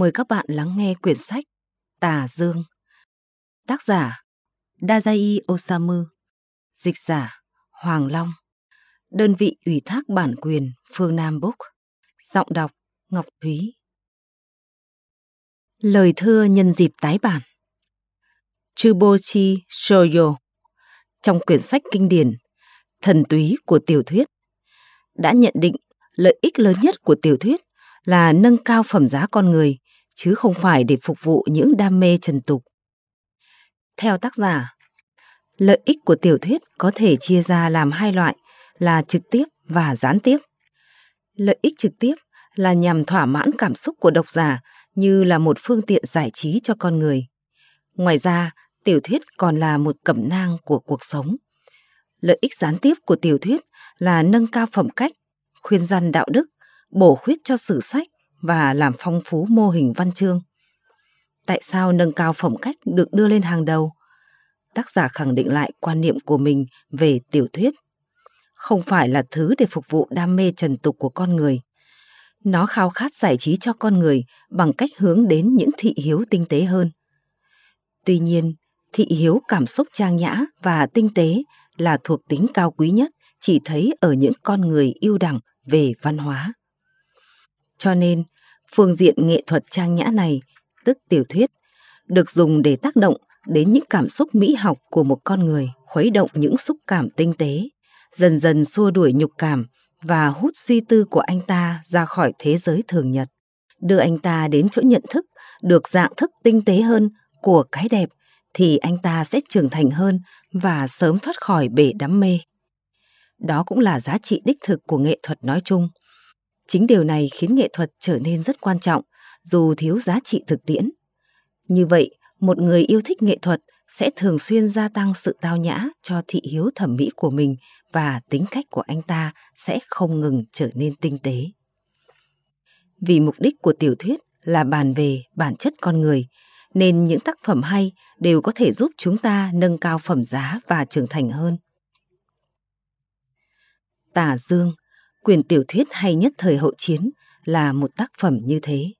Mời các bạn lắng nghe quyển sách Tà Dương. Tác giả Dazai Osamu. Dịch giả Hoàng Long. Đơn vị ủy thác bản quyền Phương Nam Book. Giọng đọc Ngọc Thúy. Lời thưa nhân dịp tái bản Chubochi Shoyo trong quyển sách kinh điển Thần túy của tiểu thuyết đã nhận định lợi ích lớn nhất của tiểu thuyết là nâng cao phẩm giá con người, chứ không phải để phục vụ những đam mê trần tục. Theo tác giả, lợi ích của tiểu thuyết có thể chia ra làm hai loại là trực tiếp và gián tiếp. Lợi ích trực tiếp là nhằm thỏa mãn cảm xúc của độc giả như là một phương tiện giải trí cho con người. Ngoài ra, tiểu thuyết còn là một cẩm nang của cuộc sống. Lợi ích gián tiếp của tiểu thuyết là nâng cao phẩm cách, khuyên răn đạo đức, bổ khuyết cho sử sách và làm phong phú mô hình văn chương. Tại sao nâng cao phẩm cách được đưa lên hàng đầu? Tác giả khẳng định lại quan niệm của mình về tiểu thuyết. Không phải là thứ để phục vụ đam mê trần tục của con người. Nó khao khát giải trí cho con người bằng cách hướng đến những thị hiếu tinh tế hơn. Tuy nhiên, thị hiếu cảm xúc trang nhã và tinh tế là thuộc tính cao quý nhất chỉ thấy ở những con người yêu đẳng về văn hóa. Cho nên, phương diện nghệ thuật trang nhã này, tức tiểu thuyết, được dùng để tác động đến những cảm xúc mỹ học của một con người, khuấy động những xúc cảm tinh tế, dần dần xua đuổi nhục cảm và hút suy tư của anh ta ra khỏi thế giới thường nhật, đưa anh ta đến chỗ nhận thức được dạng thức tinh tế hơn của cái đẹp thì anh ta sẽ trưởng thành hơn và sớm thoát khỏi bể đắm mê. Đó cũng là giá trị đích thực của nghệ thuật nói chung. Chính điều này khiến nghệ thuật trở nên rất quan trọng, dù thiếu giá trị thực tiễn. Như vậy, một người yêu thích nghệ thuật sẽ thường xuyên gia tăng sự tao nhã cho thị hiếu thẩm mỹ của mình và tính cách của anh ta sẽ không ngừng trở nên tinh tế. Vì mục đích của tiểu thuyết là bàn về bản chất con người, nên những tác phẩm hay đều có thể giúp chúng ta nâng cao phẩm giá và trưởng thành hơn. Tả Dương Quyển tiểu thuyết hay nhất thời hậu chiến là một tác phẩm như thế.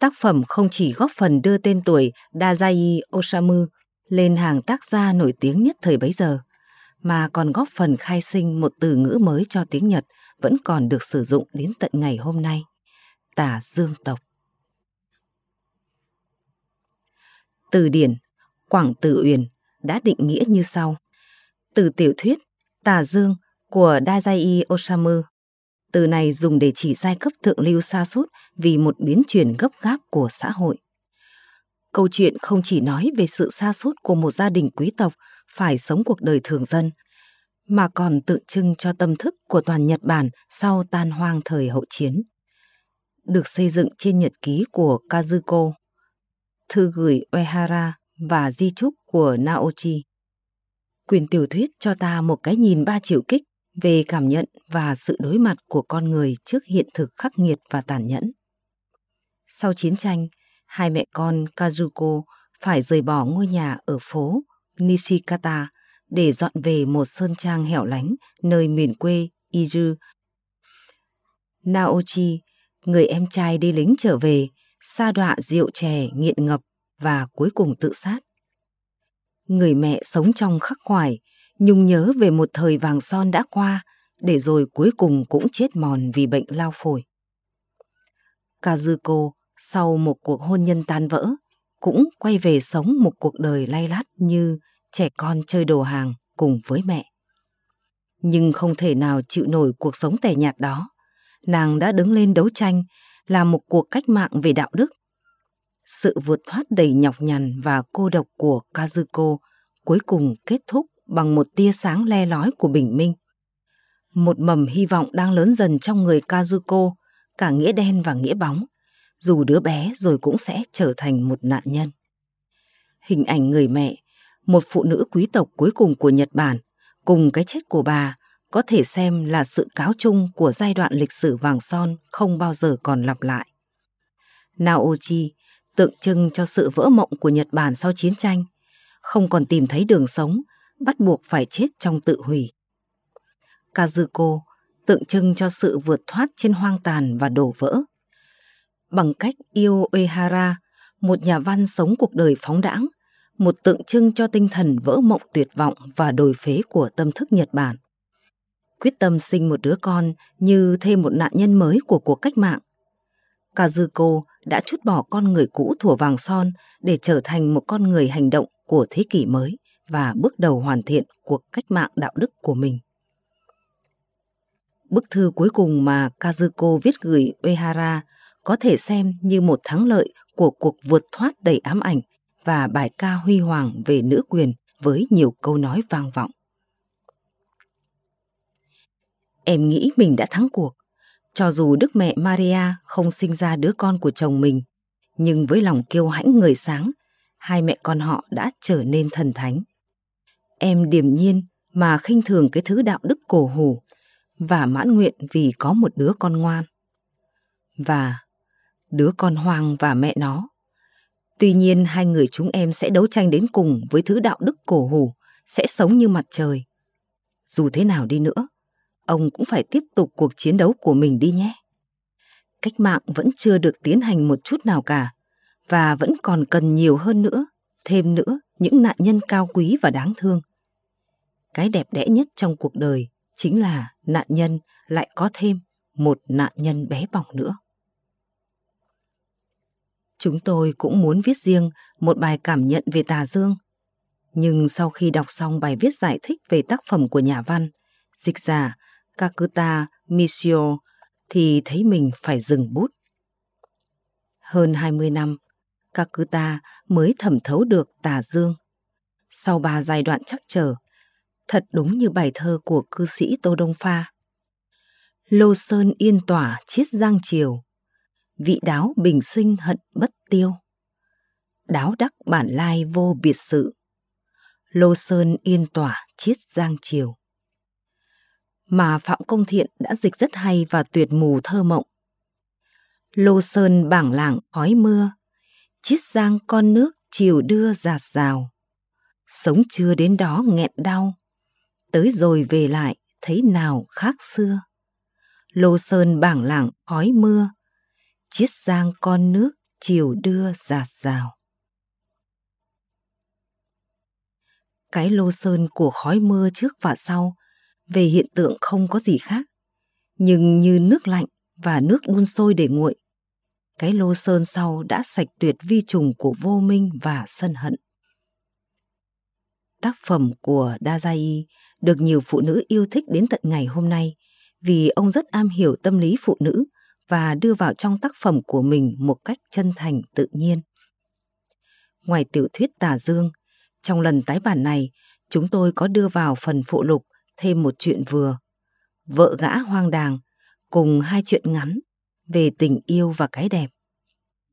Tác phẩm không chỉ góp phần đưa tên tuổi Dazai Osamu lên hàng tác gia nổi tiếng nhất thời bấy giờ, mà còn góp phần khai sinh một từ ngữ mới cho tiếng Nhật vẫn còn được sử dụng đến tận ngày hôm nay, tả dương tộc. Từ điển Quảng Tử Uyển đã định nghĩa như sau. Từ tiểu thuyết Tà Dương của Dazai Osamu từ này dùng để chỉ giai cấp thượng lưu xa sút vì một biến chuyển gấp gáp của xã hội. Câu chuyện không chỉ nói về sự xa sút của một gia đình quý tộc phải sống cuộc đời thường dân, mà còn tượng trưng cho tâm thức của toàn Nhật Bản sau tan hoang thời hậu chiến. Được xây dựng trên nhật ký của Kazuko, thư gửi Uehara và di chúc của Naochi. Quyền tiểu thuyết cho ta một cái nhìn ba chiều kích về cảm nhận và sự đối mặt của con người trước hiện thực khắc nghiệt và tàn nhẫn. Sau chiến tranh, hai mẹ con Kazuko phải rời bỏ ngôi nhà ở phố Nishikata để dọn về một sơn trang hẻo lánh nơi miền quê Izu. Naochi, người em trai đi lính trở về, sa đọa rượu chè nghiện ngập và cuối cùng tự sát. Người mẹ sống trong khắc khoải, Nhung nhớ về một thời vàng son đã qua, để rồi cuối cùng cũng chết mòn vì bệnh lao phổi. Kazuko, sau một cuộc hôn nhân tan vỡ, cũng quay về sống một cuộc đời lay lắt như trẻ con chơi đồ hàng cùng với mẹ. Nhưng không thể nào chịu nổi cuộc sống tẻ nhạt đó, nàng đã đứng lên đấu tranh, làm một cuộc cách mạng về đạo đức. Sự vượt thoát đầy nhọc nhằn và cô độc của Kazuko cuối cùng kết thúc bằng một tia sáng le lói của bình minh. Một mầm hy vọng đang lớn dần trong người Kazuko, cả nghĩa đen và nghĩa bóng. Dù đứa bé rồi cũng sẽ trở thành một nạn nhân. Hình ảnh người mẹ, một phụ nữ quý tộc cuối cùng của Nhật Bản, cùng cái chết của bà có thể xem là sự cáo chung của giai đoạn lịch sử vàng son không bao giờ còn lặp lại. Naochi tượng trưng cho sự vỡ mộng của Nhật Bản sau chiến tranh, không còn tìm thấy đường sống, bắt buộc phải chết trong tự hủy. Kazuko tượng trưng cho sự vượt thoát trên hoang tàn và đổ vỡ. Bằng cách yêu Uehara, một nhà văn sống cuộc đời phóng đãng, một tượng trưng cho tinh thần vỡ mộng tuyệt vọng và đồi phế của tâm thức Nhật Bản. Quyết tâm sinh một đứa con như thêm một nạn nhân mới của cuộc cách mạng. Kazuko đã chút bỏ con người cũ thủa vàng son để trở thành một con người hành động của thế kỷ mới và bước đầu hoàn thiện cuộc cách mạng đạo đức của mình. Bức thư cuối cùng mà Kazuko viết gửi Uehara có thể xem như một thắng lợi của cuộc vượt thoát đầy ám ảnh và bài ca huy hoàng về nữ quyền với nhiều câu nói vang vọng. Em nghĩ mình đã thắng cuộc, cho dù Đức Mẹ Maria không sinh ra đứa con của chồng mình, nhưng với lòng kiêu hãnh người sáng, hai mẹ con họ đã trở nên thần thánh. Em điềm nhiên mà khinh thường cái thứ đạo đức cổ hủ và mãn nguyện vì có một đứa con ngoan. Và đứa con hoang và mẹ nó. Tuy nhiên hai người chúng em sẽ đấu tranh đến cùng với thứ đạo đức cổ hủ, sẽ sống như mặt trời. Dù thế nào đi nữa, ông cũng phải tiếp tục cuộc chiến đấu của mình đi nhé. Cách mạng vẫn chưa được tiến hành một chút nào cả, và vẫn còn cần nhiều hơn nữa, thêm nữa những nạn nhân cao quý và đáng thương. Cái đẹp đẽ nhất trong cuộc đời chính là nạn nhân lại có thêm một nạn nhân bé bỏng nữa. Chúng tôi cũng muốn viết riêng một bài cảm nhận về tà dương, nhưng sau khi đọc xong bài viết giải thích về tác phẩm của nhà văn, dịch giả Kakuta Michio thì thấy mình phải dừng bút. Hơn 20 năm, Kakuta mới thẩm thấu được tà dương. Sau ba giai đoạn chắc trở, thật đúng như bài thơ của cư sĩ Tô Đông Pha. Lô sơn yên tỏa chiết giang triều, vị đáo bình sinh hận bất tiêu. Đáo đắc bản lai vô biệt sự, lô sơn yên tỏa chiết giang triều. Mà Phạm Công Thiện đã dịch rất hay và tuyệt mù thơ mộng. Lô sơn bảng lảng khói mưa, chiết giang con nước chiều đưa giạt rào. Sống chưa đến đó nghẹn đau, tới rồi về lại thấy nào khác xưa. Lô sơn bảng lảng khói mưa, chiết giang con nước chiều đưa giạt rào. Cái lô sơn của khói mưa trước và sau về hiện tượng không có gì khác, nhưng như nước lạnh và nước đun sôi để nguội. Cái lô sơn sau đã sạch tuyệt vi trùng của vô minh và sân hận. Tác phẩm của Dazai được nhiều phụ nữ yêu thích đến tận ngày hôm nay vì ông rất am hiểu tâm lý phụ nữ và đưa vào trong tác phẩm của mình một cách chân thành tự nhiên. Ngoài tiểu thuyết Tà Dương, trong lần tái bản này, chúng tôi có đưa vào phần phụ lục thêm một chuyện vừa, Vợ gã hoang đàng, cùng hai chuyện ngắn về tình yêu và cái đẹp.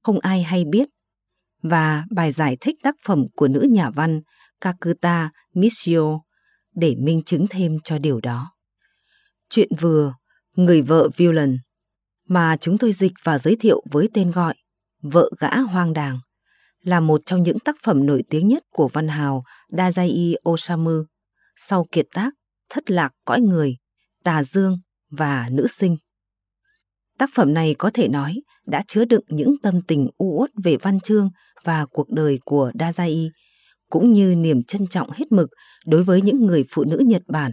Không ai hay biết, và bài giải thích tác phẩm của nữ nhà văn Kakuta Michio để minh chứng thêm cho điều đó. Chuyện vừa Người vợ Villain mà chúng tôi dịch và giới thiệu với tên gọi Vợ gã hoang đàng là một trong những tác phẩm nổi tiếng nhất của văn hào Dazai Osamu sau kiệt tác Thất lạc cõi người, Tà Dương và Nữ sinh. Tác phẩm này có thể nói đã chứa đựng những tâm tình u uất về văn chương và cuộc đời của Dazai cũng như niềm trân trọng hết mực đối với những người phụ nữ Nhật Bản.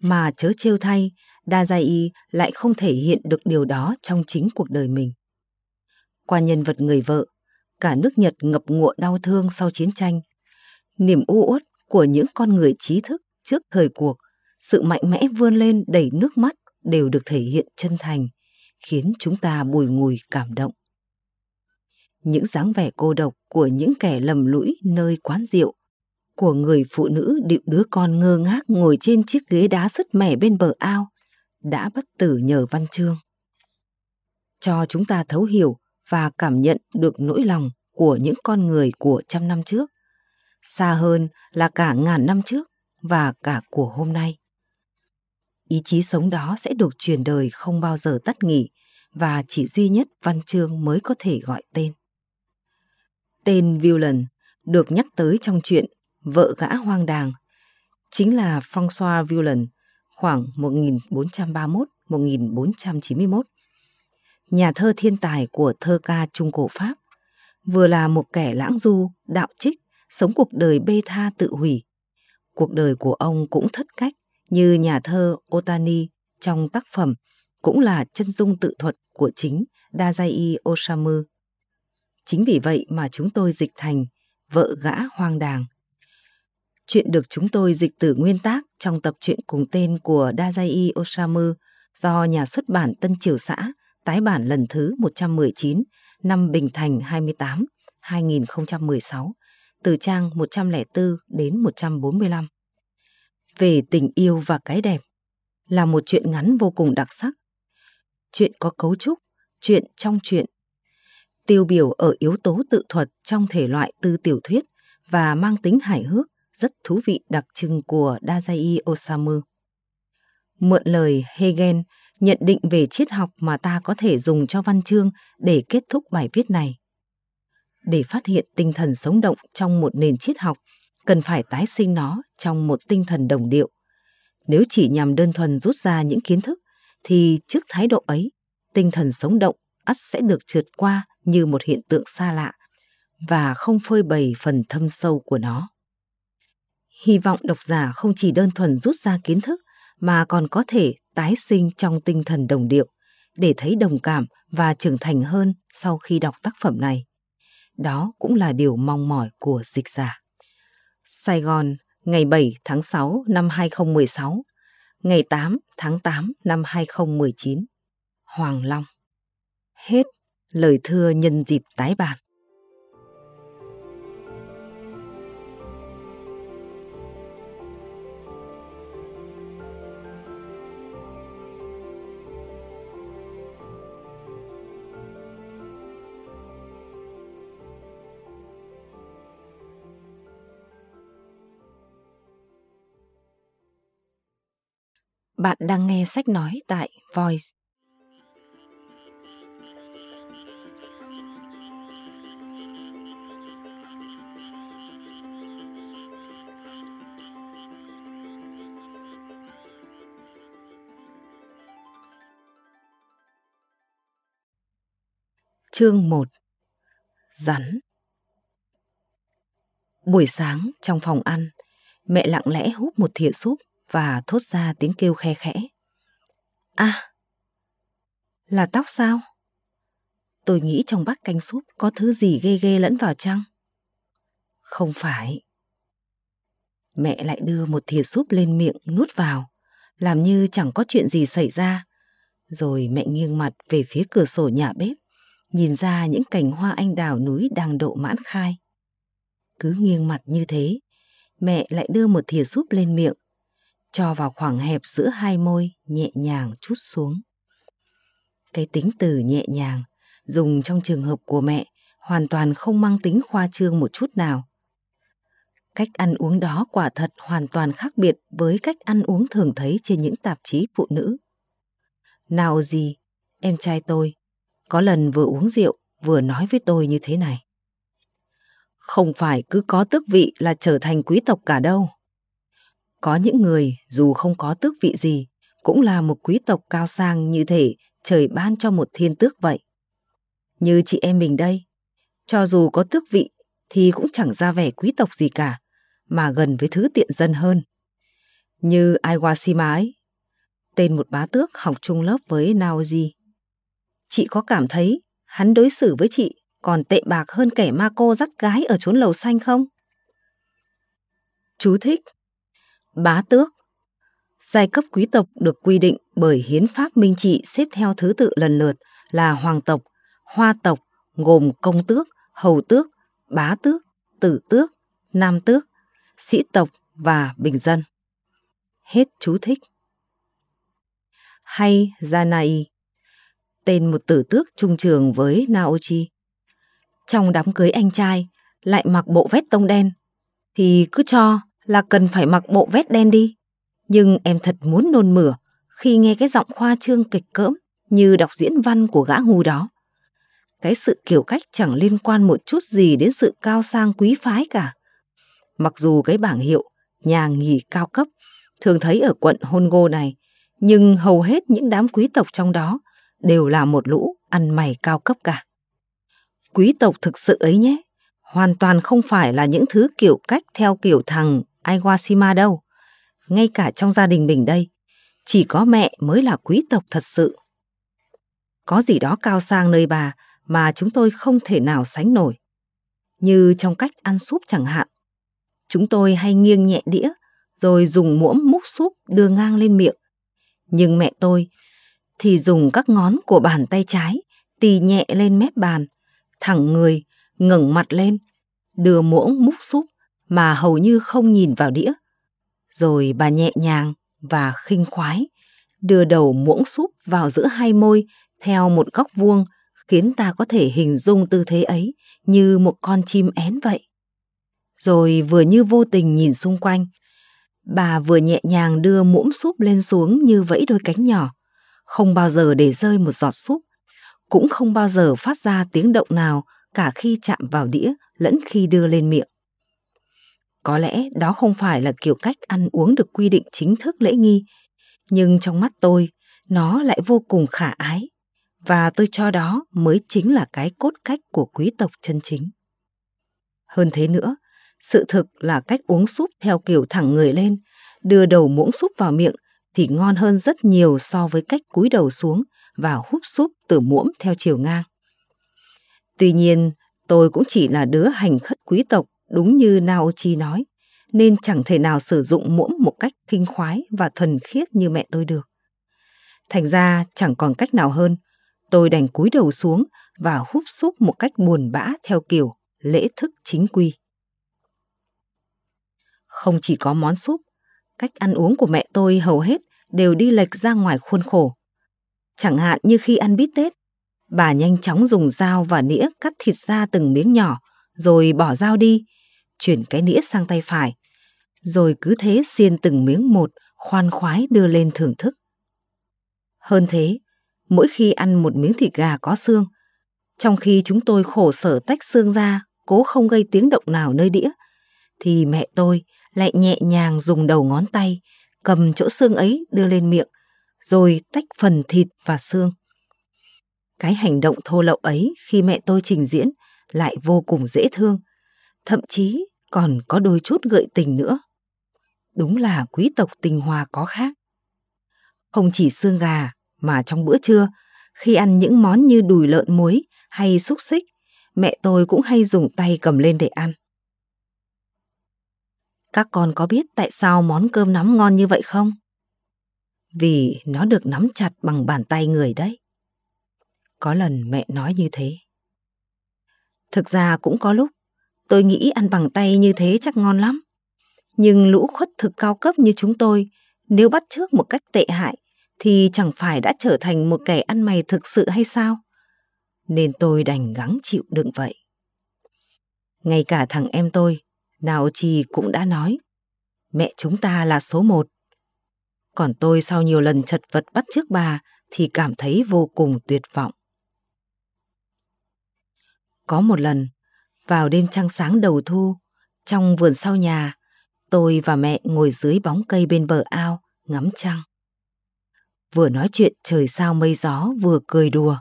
Mà chớ trêu thay, Dazai lại không thể hiện được điều đó trong chính cuộc đời mình. Qua nhân vật người vợ, cả nước Nhật ngập ngụa đau thương sau chiến tranh. Niềm u uất của những con người trí thức trước thời cuộc, sự mạnh mẽ vươn lên đầy nước mắt đều được thể hiện chân thành, khiến chúng ta bùi ngùi cảm động. Những dáng vẻ cô độc của những kẻ lầm lũi nơi quán rượu, của người phụ nữ điệu đứa con ngơ ngác ngồi trên chiếc ghế đá sứt mẻ bên bờ ao đã bất tử nhờ văn chương. Cho chúng ta thấu hiểu và cảm nhận được nỗi lòng của những con người của trăm năm trước, xa hơn là cả ngàn năm trước và cả của hôm nay. Ý chí sống đó sẽ được truyền đời không bao giờ tắt nghỉ và chỉ duy nhất văn chương mới có thể gọi tên. Tên Villain được nhắc tới trong chuyện Vợ gã hoang đàng chính là François Villain khoảng 1431-1491. Nhà thơ thiên tài của thơ ca Trung Cổ Pháp, vừa là một kẻ lãng du, đạo trích, sống cuộc đời bê tha tự hủy. Cuộc đời của ông cũng thất cách như nhà thơ Otani trong tác phẩm cũng là chân dung tự thuật của chính Dazai Osamu. Chính vì vậy mà chúng tôi dịch thành Vợ gã hoang đàng Chuyện được chúng tôi dịch từ nguyên tác trong tập truyện cùng tên của Dazai Osamu do nhà xuất bản Tân Triều Xã tái bản lần thứ 119 năm Bình Thành 28 2016 từ trang 104 đến 145. Về tình yêu và cái đẹp là một chuyện ngắn vô cùng đặc sắc. Chuyện có cấu trúc, chuyện trong chuyện. Tiêu biểu ở yếu tố tự thuật trong thể loại tư tiểu thuyết và mang tính hài hước rất thú vị đặc trưng của Dazai Osamu. Mượn lời Hegel nhận định về triết học mà ta có thể dùng cho văn chương để kết thúc bài viết này. Để phát hiện tinh thần sống động trong một nền triết học, cần phải tái sinh nó trong một tinh thần đồng điệu. Nếu chỉ nhằm đơn thuần rút ra những kiến thức, thì trước thái độ ấy, tinh thần sống động ắt sẽ được trượt qua như một hiện tượng xa lạ và không phơi bày phần thâm sâu của nó hy vọng độc giả không chỉ đơn thuần rút ra kiến thức mà còn có thể tái sinh trong tinh thần đồng điệu để thấy đồng cảm và trưởng thành hơn sau khi đọc tác phẩm này. Đó cũng là điều mong mỏi của dịch giả. Sài Gòn, ngày 7 tháng 6 năm 2016, ngày 8 tháng 8 năm 2019. Hoàng Long. Hết lời thưa nhân dịp tái bản. Bạn đang nghe sách nói tại Voice. Chương 1 Rắn Buổi sáng trong phòng ăn, mẹ lặng lẽ hút một thìa súp và thốt ra tiếng kêu khe khẽ. À, là tóc sao? Tôi nghĩ trong bát canh súp có thứ gì ghê ghê lẫn vào chăng? Không phải. Mẹ lại đưa một thìa súp lên miệng nuốt vào, làm như chẳng có chuyện gì xảy ra. Rồi mẹ nghiêng mặt về phía cửa sổ nhà bếp, nhìn ra những cành hoa anh đào núi đang độ mãn khai. Cứ nghiêng mặt như thế, mẹ lại đưa một thìa súp lên miệng, cho vào khoảng hẹp giữa hai môi nhẹ nhàng chút xuống. Cái tính từ nhẹ nhàng dùng trong trường hợp của mẹ hoàn toàn không mang tính khoa trương một chút nào. Cách ăn uống đó quả thật hoàn toàn khác biệt với cách ăn uống thường thấy trên những tạp chí phụ nữ. Nào gì, em trai tôi, có lần vừa uống rượu vừa nói với tôi như thế này. Không phải cứ có tước vị là trở thành quý tộc cả đâu. Có những người dù không có tước vị gì, cũng là một quý tộc cao sang như thể trời ban cho một thiên tước vậy. Như chị em mình đây, cho dù có tước vị thì cũng chẳng ra vẻ quý tộc gì cả, mà gần với thứ tiện dân hơn. Như Iwashima ấy, tên một bá tước học chung lớp với Naoji. Chị có cảm thấy hắn đối xử với chị còn tệ bạc hơn kẻ ma cô dắt gái ở chốn lầu xanh không? Chú thích Bá tước Giai cấp quý tộc được quy định bởi hiến pháp minh trị xếp theo thứ tự lần lượt là hoàng tộc, hoa tộc, gồm công tước, hầu tước, bá tước, tử tước, nam tước, sĩ tộc và bình dân. Hết chú thích. hay Zanai, tên một tử tước trung trường với Naochi. Trong đám cưới anh trai lại mặc bộ vest tông đen, thì cứ cho là cần phải mặc bộ vest đen đi. Nhưng em thật muốn nôn mửa khi nghe cái giọng khoa trương kịch cỡm như đọc diễn văn của gã ngu đó. Cái sự kiểu cách chẳng liên quan một chút gì đến sự cao sang quý phái cả. Mặc dù cái bảng hiệu nhà nghỉ cao cấp thường thấy ở quận Hongo này, nhưng hầu hết những đám quý tộc trong đó đều là một lũ ăn mày cao cấp cả. Quý tộc thực sự ấy nhé, hoàn toàn không phải là những thứ kiểu cách theo kiểu thằng Iwashima đâu. Ngay cả trong gia đình mình đây, chỉ có mẹ mới là quý tộc thật sự. Có gì đó cao sang nơi bà mà chúng tôi không thể nào sánh nổi. Như trong cách ăn súp chẳng hạn. Chúng tôi hay nghiêng nhẹ đĩa, rồi dùng muỗng múc súp đưa ngang lên miệng. Nhưng mẹ tôi thì dùng các ngón của bàn tay trái tì nhẹ lên mép bàn, thẳng người, ngẩng mặt lên, đưa muỗng múc súp mà hầu như không nhìn vào đĩa. Rồi bà nhẹ nhàng và khinh khoái đưa đầu muỗng súp vào giữa hai môi theo một góc vuông khiến ta có thể hình dung tư thế ấy như một con chim én vậy. Rồi vừa như vô tình nhìn xung quanh, bà vừa nhẹ nhàng đưa muỗng súp lên xuống như vẫy đôi cánh nhỏ, không bao giờ để rơi một giọt súp, cũng không bao giờ phát ra tiếng động nào cả khi chạm vào đĩa lẫn khi đưa lên miệng. Có lẽ đó không phải là kiểu cách ăn uống được quy định chính thức lễ nghi, nhưng trong mắt tôi, nó lại vô cùng khả ái, và tôi cho đó mới chính là cái cốt cách của quý tộc chân chính. Hơn thế nữa, sự thực là cách uống súp theo kiểu thẳng người lên, đưa đầu muỗng súp vào miệng thì ngon hơn rất nhiều so với cách cúi đầu xuống và húp súp từ muỗng theo chiều ngang. Tuy nhiên, tôi cũng chỉ là đứa hành khất quý tộc đúng như Naochi nói, nên chẳng thể nào sử dụng muỗng một cách kinh khoái và thuần khiết như mẹ tôi được. Thành ra chẳng còn cách nào hơn, tôi đành cúi đầu xuống và húp súp một cách buồn bã theo kiểu lễ thức chính quy. Không chỉ có món súp, cách ăn uống của mẹ tôi hầu hết đều đi lệch ra ngoài khuôn khổ. Chẳng hạn như khi ăn bít tết, bà nhanh chóng dùng dao và nĩa cắt thịt ra từng miếng nhỏ, rồi bỏ dao đi, chuyển cái nĩa sang tay phải, rồi cứ thế xiên từng miếng một, khoan khoái đưa lên thưởng thức. Hơn thế, mỗi khi ăn một miếng thịt gà có xương, trong khi chúng tôi khổ sở tách xương ra, cố không gây tiếng động nào nơi đĩa, thì mẹ tôi lại nhẹ nhàng dùng đầu ngón tay cầm chỗ xương ấy đưa lên miệng, rồi tách phần thịt và xương. Cái hành động thô lậu ấy khi mẹ tôi trình diễn lại vô cùng dễ thương, thậm chí còn có đôi chút gợi tình nữa. Đúng là quý tộc tình hòa có khác. Không chỉ xương gà mà trong bữa trưa, khi ăn những món như đùi lợn muối hay xúc xích, mẹ tôi cũng hay dùng tay cầm lên để ăn. Các con có biết tại sao món cơm nắm ngon như vậy không? Vì nó được nắm chặt bằng bàn tay người đấy. Có lần mẹ nói như thế. Thực ra cũng có lúc, tôi nghĩ ăn bằng tay như thế chắc ngon lắm. Nhưng lũ khuất thực cao cấp như chúng tôi, nếu bắt trước một cách tệ hại, thì chẳng phải đã trở thành một kẻ ăn mày thực sự hay sao? Nên tôi đành gắng chịu đựng vậy. Ngay cả thằng em tôi, Naochi cũng đã nói, mẹ chúng ta là số một. Còn tôi sau nhiều lần chật vật bắt trước bà thì cảm thấy vô cùng tuyệt vọng. Có một lần, vào đêm trăng sáng đầu thu, trong vườn sau nhà, tôi và mẹ ngồi dưới bóng cây bên bờ ao, ngắm trăng. Vừa nói chuyện trời sao mây gió vừa cười đùa.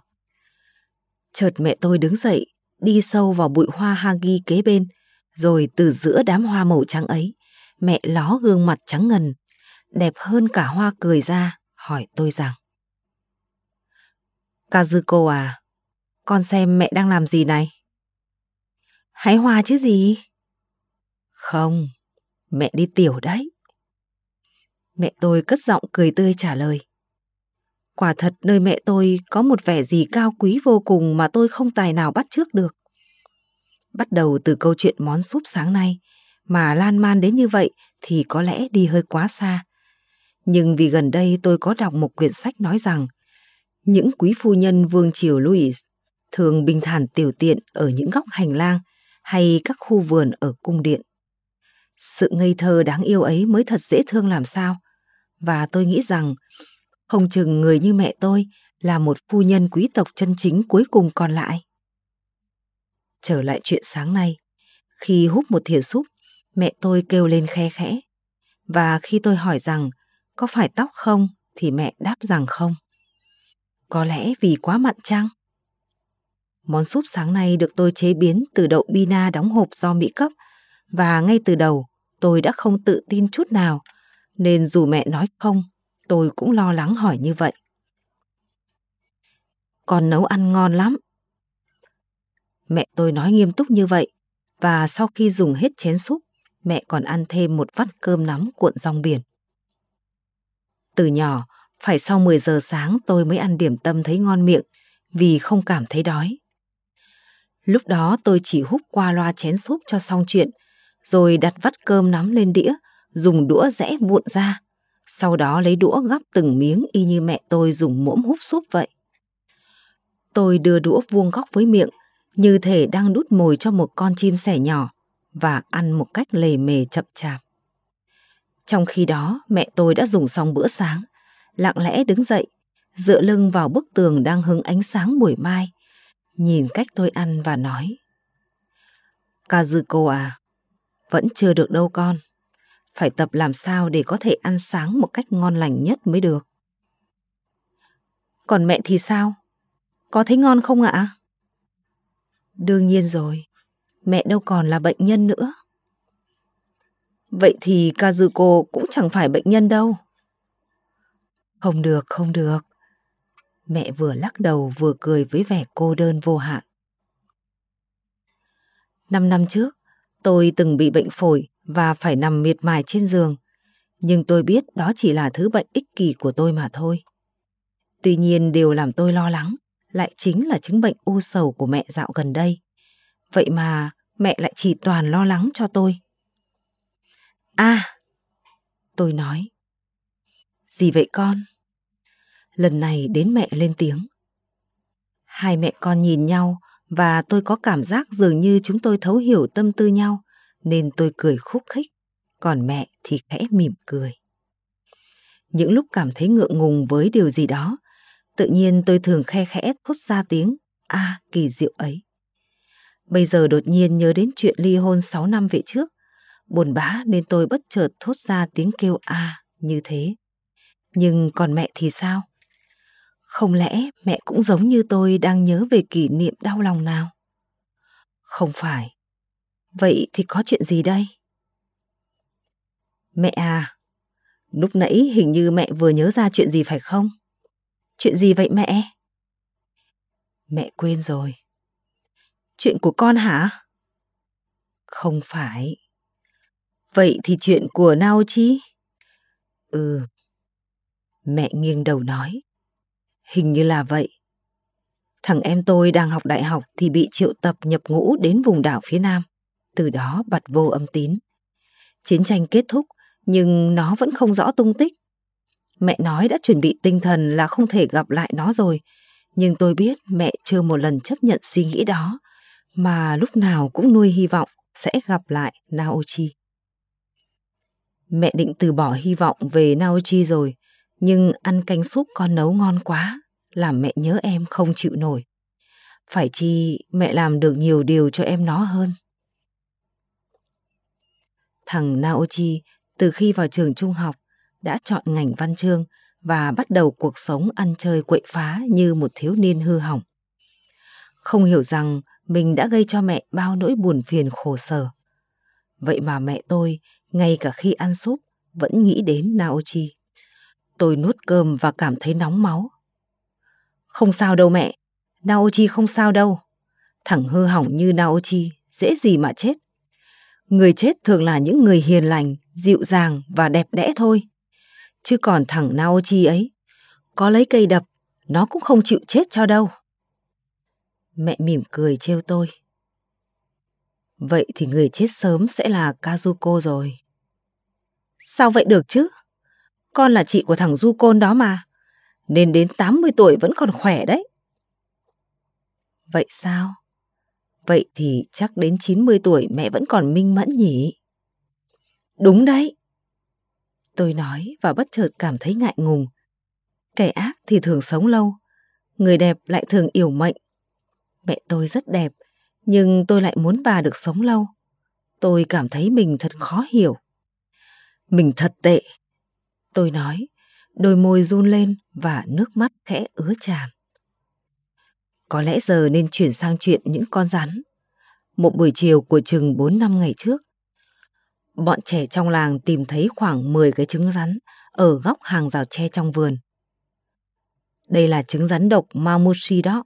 Chợt mẹ tôi đứng dậy, đi sâu vào bụi hoa hagi kế bên, rồi từ giữa đám hoa màu trắng ấy, mẹ ló gương mặt trắng ngần, đẹp hơn cả hoa cười ra, hỏi tôi rằng. Kazuko à, con xem mẹ đang làm gì này? Hái hoa chứ gì? Không, mẹ đi tiểu đấy. Mẹ tôi cất giọng cười tươi trả lời. Quả thật nơi mẹ tôi có một vẻ gì cao quý vô cùng mà tôi không tài nào bắt trước được. Bắt đầu từ câu chuyện món súp sáng nay, mà lan man đến như vậy thì có lẽ đi hơi quá xa. Nhưng vì gần đây tôi có đọc một quyển sách nói rằng những quý phu nhân vương triều Louis thường bình thản tiểu tiện ở những góc hành lang hay các khu vườn ở cung điện. Sự ngây thơ đáng yêu ấy mới thật dễ thương làm sao. Và tôi nghĩ rằng không chừng người như mẹ tôi là một phu nhân quý tộc chân chính cuối cùng còn lại. Trở lại chuyện sáng nay, khi hút một thìa súp, mẹ tôi kêu lên khe khẽ. Và khi tôi hỏi rằng có phải tóc không thì mẹ đáp rằng không. Có lẽ vì quá mặn chăng? Món súp sáng nay được tôi chế biến từ đậu bina đóng hộp do Mỹ cấp và ngay từ đầu tôi đã không tự tin chút nào nên dù mẹ nói không tôi cũng lo lắng hỏi như vậy. Con nấu ăn ngon lắm. Mẹ tôi nói nghiêm túc như vậy và sau khi dùng hết chén súp mẹ còn ăn thêm một vắt cơm nóng cuộn rong biển. Từ nhỏ, phải sau 10 giờ sáng tôi mới ăn điểm tâm thấy ngon miệng vì không cảm thấy đói. Lúc đó tôi chỉ hút qua loa chén súp cho xong chuyện, rồi đặt vắt cơm nắm lên đĩa, dùng đũa rẽ vụn ra. Sau đó lấy đũa gắp từng miếng y như mẹ tôi dùng muỗng hút súp vậy. Tôi đưa đũa vuông góc với miệng, như thể đang đút mồi cho một con chim sẻ nhỏ, và ăn một cách lề mề chậm chạp. Trong khi đó, mẹ tôi đã dùng xong bữa sáng, lặng lẽ đứng dậy, dựa lưng vào bức tường đang hứng ánh sáng buổi mai, nhìn cách tôi ăn và nói. Kazuko à, vẫn chưa được đâu con. Phải tập làm sao để có thể ăn sáng một cách ngon lành nhất mới được. Còn mẹ thì sao? Có thấy ngon không ạ? Đương nhiên rồi, mẹ đâu còn là bệnh nhân nữa. Vậy thì Kazuko cũng chẳng phải bệnh nhân đâu. Không được, không được. Mẹ vừa lắc đầu vừa cười với vẻ cô đơn vô hạn. Năm năm trước, tôi từng bị bệnh phổi và phải nằm miệt mài trên giường. Nhưng tôi biết đó chỉ là thứ bệnh ích kỷ của tôi mà thôi. Tuy nhiên điều làm tôi lo lắng lại chính là chứng bệnh u sầu của mẹ dạo gần đây. Vậy mà mẹ lại chỉ toàn lo lắng cho tôi. À, tôi nói. Gì vậy con? Lần này đến mẹ lên tiếng. Hai mẹ con nhìn nhau và tôi có cảm giác dường như chúng tôi thấu hiểu tâm tư nhau nên tôi cười khúc khích, còn mẹ thì khẽ mỉm cười. Những lúc cảm thấy ngượng ngùng với điều gì đó, tự nhiên tôi thường khe khẽ thốt ra tiếng a kỳ diệu ấy. Bây giờ đột nhiên nhớ đến chuyện ly hôn 6 năm về trước, buồn bã nên tôi bất chợt thốt ra tiếng kêu a như thế. Nhưng còn mẹ thì sao? Không lẽ mẹ cũng giống như tôi đang nhớ về kỷ niệm đau lòng nào? Không phải. Vậy thì có chuyện gì đây? Mẹ à, lúc nãy hình như mẹ vừa nhớ ra chuyện gì phải không? Chuyện gì vậy mẹ? Mẹ quên rồi. Chuyện của con hả? Không phải. Vậy thì chuyện của Naochi? Ừ. Mẹ nghiêng đầu nói. Hình như là vậy. Thằng em tôi đang học đại học thì bị triệu tập nhập ngũ đến vùng đảo phía Nam. Từ đó bật vô âm tín. Chiến tranh kết thúc nhưng nó vẫn không rõ tung tích. Mẹ nói đã chuẩn bị tinh thần là không thể gặp lại nó rồi. Nhưng tôi biết mẹ chưa một lần chấp nhận suy nghĩ đó mà lúc nào cũng nuôi hy vọng sẽ gặp lại Naochi. Mẹ định từ bỏ hy vọng về Naochi rồi, nhưng ăn canh súp con nấu ngon quá, làm mẹ nhớ em không chịu nổi. Phải chi mẹ làm được nhiều điều cho em nó hơn. Thằng Naochi từ khi vào trường trung học đã chọn ngành văn chương và bắt đầu cuộc sống ăn chơi quậy phá như một thiếu niên hư hỏng. Không hiểu rằng mình đã gây cho mẹ bao nỗi buồn phiền khổ sở. Vậy mà mẹ tôi, ngay cả khi ăn súp, vẫn nghĩ đến Naochi. Tôi nuốt cơm và cảm thấy nóng máu. Không sao đâu mẹ, Naochi không sao đâu. Thằng hư hỏng như Naochi, dễ gì mà chết. Người chết thường là những người hiền lành, dịu dàng và đẹp đẽ thôi. Chứ còn thằng Naochi ấy, có lấy cây đập, nó cũng không chịu chết cho đâu. Mẹ mỉm cười trêu tôi. Vậy thì người chết sớm sẽ là Kazuko rồi. Sao vậy được chứ? con là chị của thằng Du Côn đó mà. Nên đến 80 tuổi vẫn còn khỏe đấy. Vậy sao? Vậy thì chắc đến 90 tuổi mẹ vẫn còn minh mẫn nhỉ? Đúng đấy. Tôi nói và bất chợt cảm thấy ngại ngùng. Kẻ ác thì thường sống lâu, người đẹp lại thường yểu mệnh. Mẹ tôi rất đẹp, nhưng tôi lại muốn bà được sống lâu. Tôi cảm thấy mình thật khó hiểu. Mình thật tệ. Tôi nói, đôi môi run lên và nước mắt khẽ ứa tràn. Có lẽ giờ nên chuyển sang chuyện những con rắn. Một buổi chiều của chừng 4 năm ngày trước, bọn trẻ trong làng tìm thấy khoảng 10 cái trứng rắn ở góc hàng rào tre trong vườn. Đây là trứng rắn độc Mamushi đó.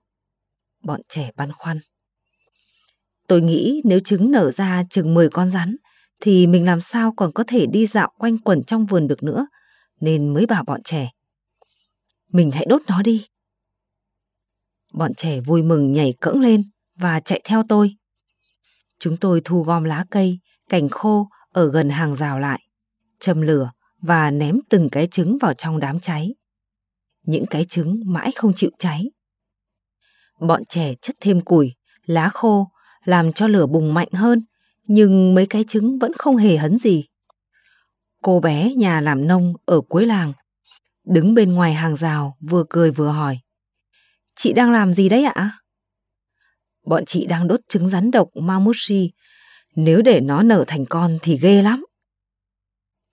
Bọn trẻ băn khoăn. Tôi nghĩ nếu trứng nở ra chừng 10 con rắn, thì mình làm sao còn có thể đi dạo quanh quẩn trong vườn được nữa, nên mới bảo bọn trẻ. Mình hãy đốt nó đi. Bọn trẻ vui mừng nhảy cẫng lên và chạy theo tôi. Chúng tôi thu gom lá cây, cành khô ở gần hàng rào lại, châm lửa và ném từng cái trứng vào trong đám cháy. Những cái trứng mãi không chịu cháy. Bọn trẻ chất thêm củi, lá khô làm cho lửa bùng mạnh hơn, nhưng mấy cái trứng vẫn không hề hấn gì. Cô bé nhà làm nông ở cuối làng, đứng bên ngoài hàng rào vừa cười vừa hỏi. Chị đang làm gì đấy ạ? Bọn chị đang đốt trứng rắn độc Mamushi. Nếu để nó nở thành con thì ghê lắm.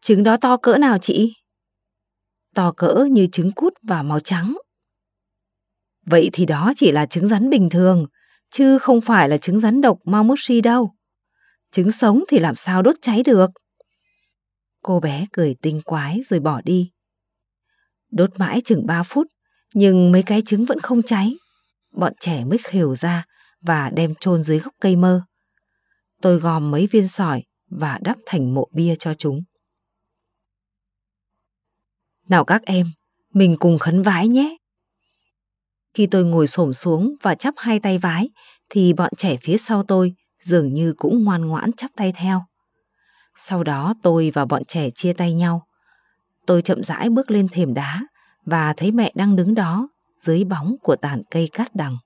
Trứng đó to cỡ nào chị? To cỡ như trứng cút và màu trắng. Vậy thì đó chỉ là trứng rắn bình thường, chứ không phải là trứng rắn độc Mamushi đâu. Trứng sống thì làm sao đốt cháy được. Cô bé cười tinh quái rồi bỏ đi. Đốt mãi chừng 3 phút, nhưng mấy cái trứng vẫn không cháy. Bọn trẻ mới khều ra và đem chôn dưới gốc cây mơ. Tôi gom mấy viên sỏi và đắp thành mộ bia cho chúng. Nào các em, mình cùng khấn vái nhé. Khi tôi ngồi xổm xuống và chắp hai tay vái, thì bọn trẻ phía sau tôi dường như cũng ngoan ngoãn chắp tay theo. Sau đó tôi và bọn trẻ chia tay nhau. Tôi chậm rãi bước lên thềm đá và thấy mẹ đang đứng đó dưới bóng của tàn cây cát đằng.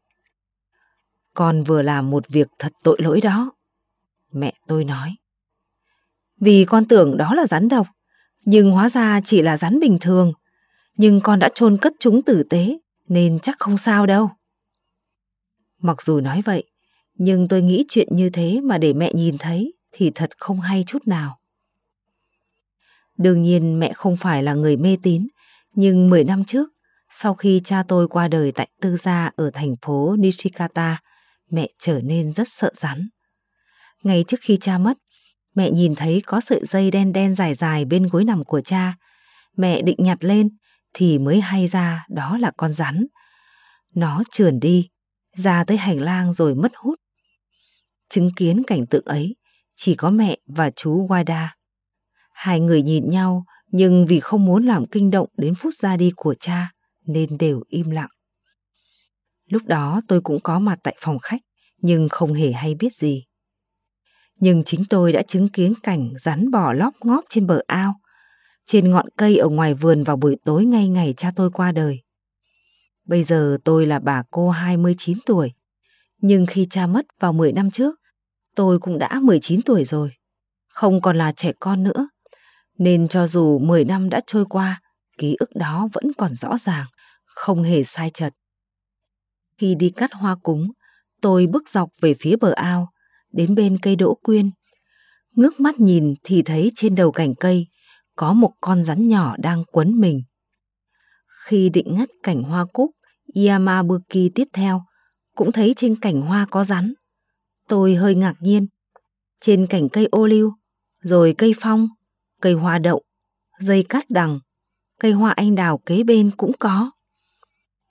Con vừa làm một việc thật tội lỗi đó. Mẹ tôi nói. Vì con tưởng đó là rắn độc, nhưng hóa ra chỉ là rắn bình thường. Nhưng con đã chôn cất chúng tử tế, nên chắc không sao đâu. Mặc dù nói vậy, nhưng tôi nghĩ chuyện như thế mà để mẹ nhìn thấy thì thật không hay chút nào. Đương nhiên mẹ không phải là người mê tín, nhưng 10 năm trước, sau khi cha tôi qua đời tại tư gia ở thành phố Nishikata, mẹ trở nên rất sợ rắn. Ngay trước khi cha mất, mẹ nhìn thấy có sợi dây đen đen dài dài bên gối nằm của cha. Mẹ định nhặt lên thì mới hay ra đó là con rắn. Nó trườn đi, ra tới hành lang rồi mất hút. Chứng kiến cảnh tượng ấy, chỉ có mẹ và chú Wada. Hai người nhìn nhau nhưng vì không muốn làm kinh động đến phút ra đi của cha nên đều im lặng. Lúc đó tôi cũng có mặt tại phòng khách nhưng không hề hay biết gì. Nhưng chính tôi đã chứng kiến cảnh rắn bò lóc ngóp trên bờ ao, trên ngọn cây ở ngoài vườn vào buổi tối ngay ngày cha tôi qua đời. Bây giờ tôi là bà cô 29 tuổi, nhưng khi cha mất vào 10 năm trước, tôi cũng đã 19 tuổi rồi, không còn là trẻ con nữa. Nên cho dù 10 năm đã trôi qua, ký ức đó vẫn còn rõ ràng, không hề sai chật. Khi đi cắt hoa cúng, tôi bước dọc về phía bờ ao, đến bên cây đỗ quyên. Ngước mắt nhìn thì thấy trên đầu cành cây có một con rắn nhỏ đang quấn mình. Khi định ngắt cảnh hoa cúc Yamabuki tiếp theo, cũng thấy trên cảnh hoa có rắn. Tôi hơi ngạc nhiên. Trên cành cây ô liu, rồi cây phong, cây hoa đậu, dây cát đằng, cây hoa anh đào kế bên cũng có.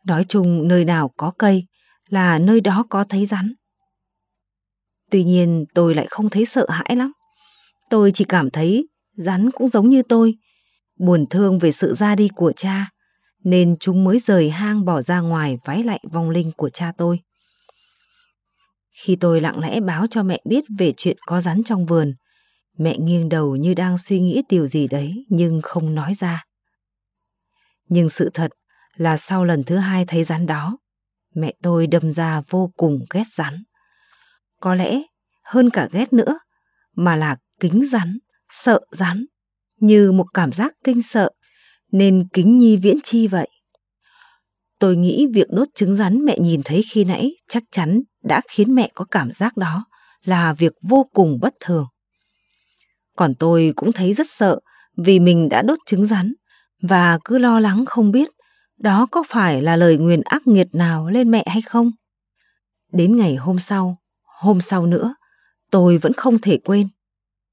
Nói chung nơi nào có cây là nơi đó có thấy rắn. Tuy nhiên tôi lại không thấy sợ hãi lắm. Tôi chỉ cảm thấy rắn cũng giống như tôi, buồn thương về sự ra đi của cha, nên chúng mới rời hang bỏ ra ngoài vái lại vong linh của cha tôi. Khi tôi lặng lẽ báo cho mẹ biết về chuyện có rắn trong vườn, mẹ nghiêng đầu như đang suy nghĩ điều gì đấy nhưng không nói ra. Nhưng sự thật là sau lần thứ hai thấy rắn đó, mẹ tôi đâm ra vô cùng ghét rắn. Có lẽ hơn cả ghét nữa, mà là kính rắn, sợ rắn, như một cảm giác kinh sợ, nên kính nhi viễn chi vậy. Tôi nghĩ việc đốt trứng rắn mẹ nhìn thấy khi nãy chắc chắn đã khiến mẹ có cảm giác đó là việc vô cùng bất thường. Còn tôi cũng thấy rất sợ vì mình đã đốt trứng rắn và cứ lo lắng không biết đó có phải là lời nguyền ác nghiệt nào lên mẹ hay không. Đến ngày hôm sau, hôm sau nữa, tôi vẫn không thể quên.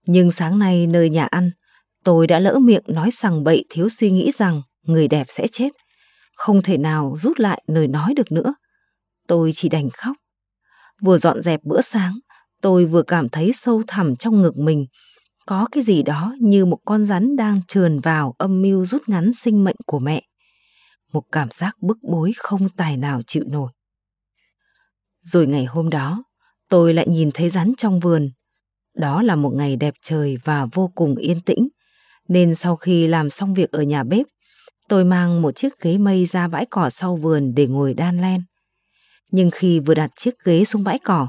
Nhưng sáng nay nơi nhà ăn, tôi đã lỡ miệng nói sằng bậy thiếu suy nghĩ rằng người đẹp sẽ chết. Không thể nào rút lại lời nói được nữa. Tôi chỉ đành khóc. Vừa dọn dẹp bữa sáng, tôi vừa cảm thấy sâu thẳm trong ngực mình có cái gì đó như một con rắn đang trườn vào âm mưu rút ngắn sinh mệnh của mẹ. Một cảm giác bức bối không tài nào chịu nổi. Rồi ngày hôm đó, tôi lại nhìn thấy rắn trong vườn. Đó là một ngày đẹp trời và vô cùng yên tĩnh, nên sau khi làm xong việc ở nhà bếp, tôi mang một chiếc ghế mây ra bãi cỏ sau vườn để ngồi đan len. Nhưng khi vừa đặt chiếc ghế xuống bãi cỏ,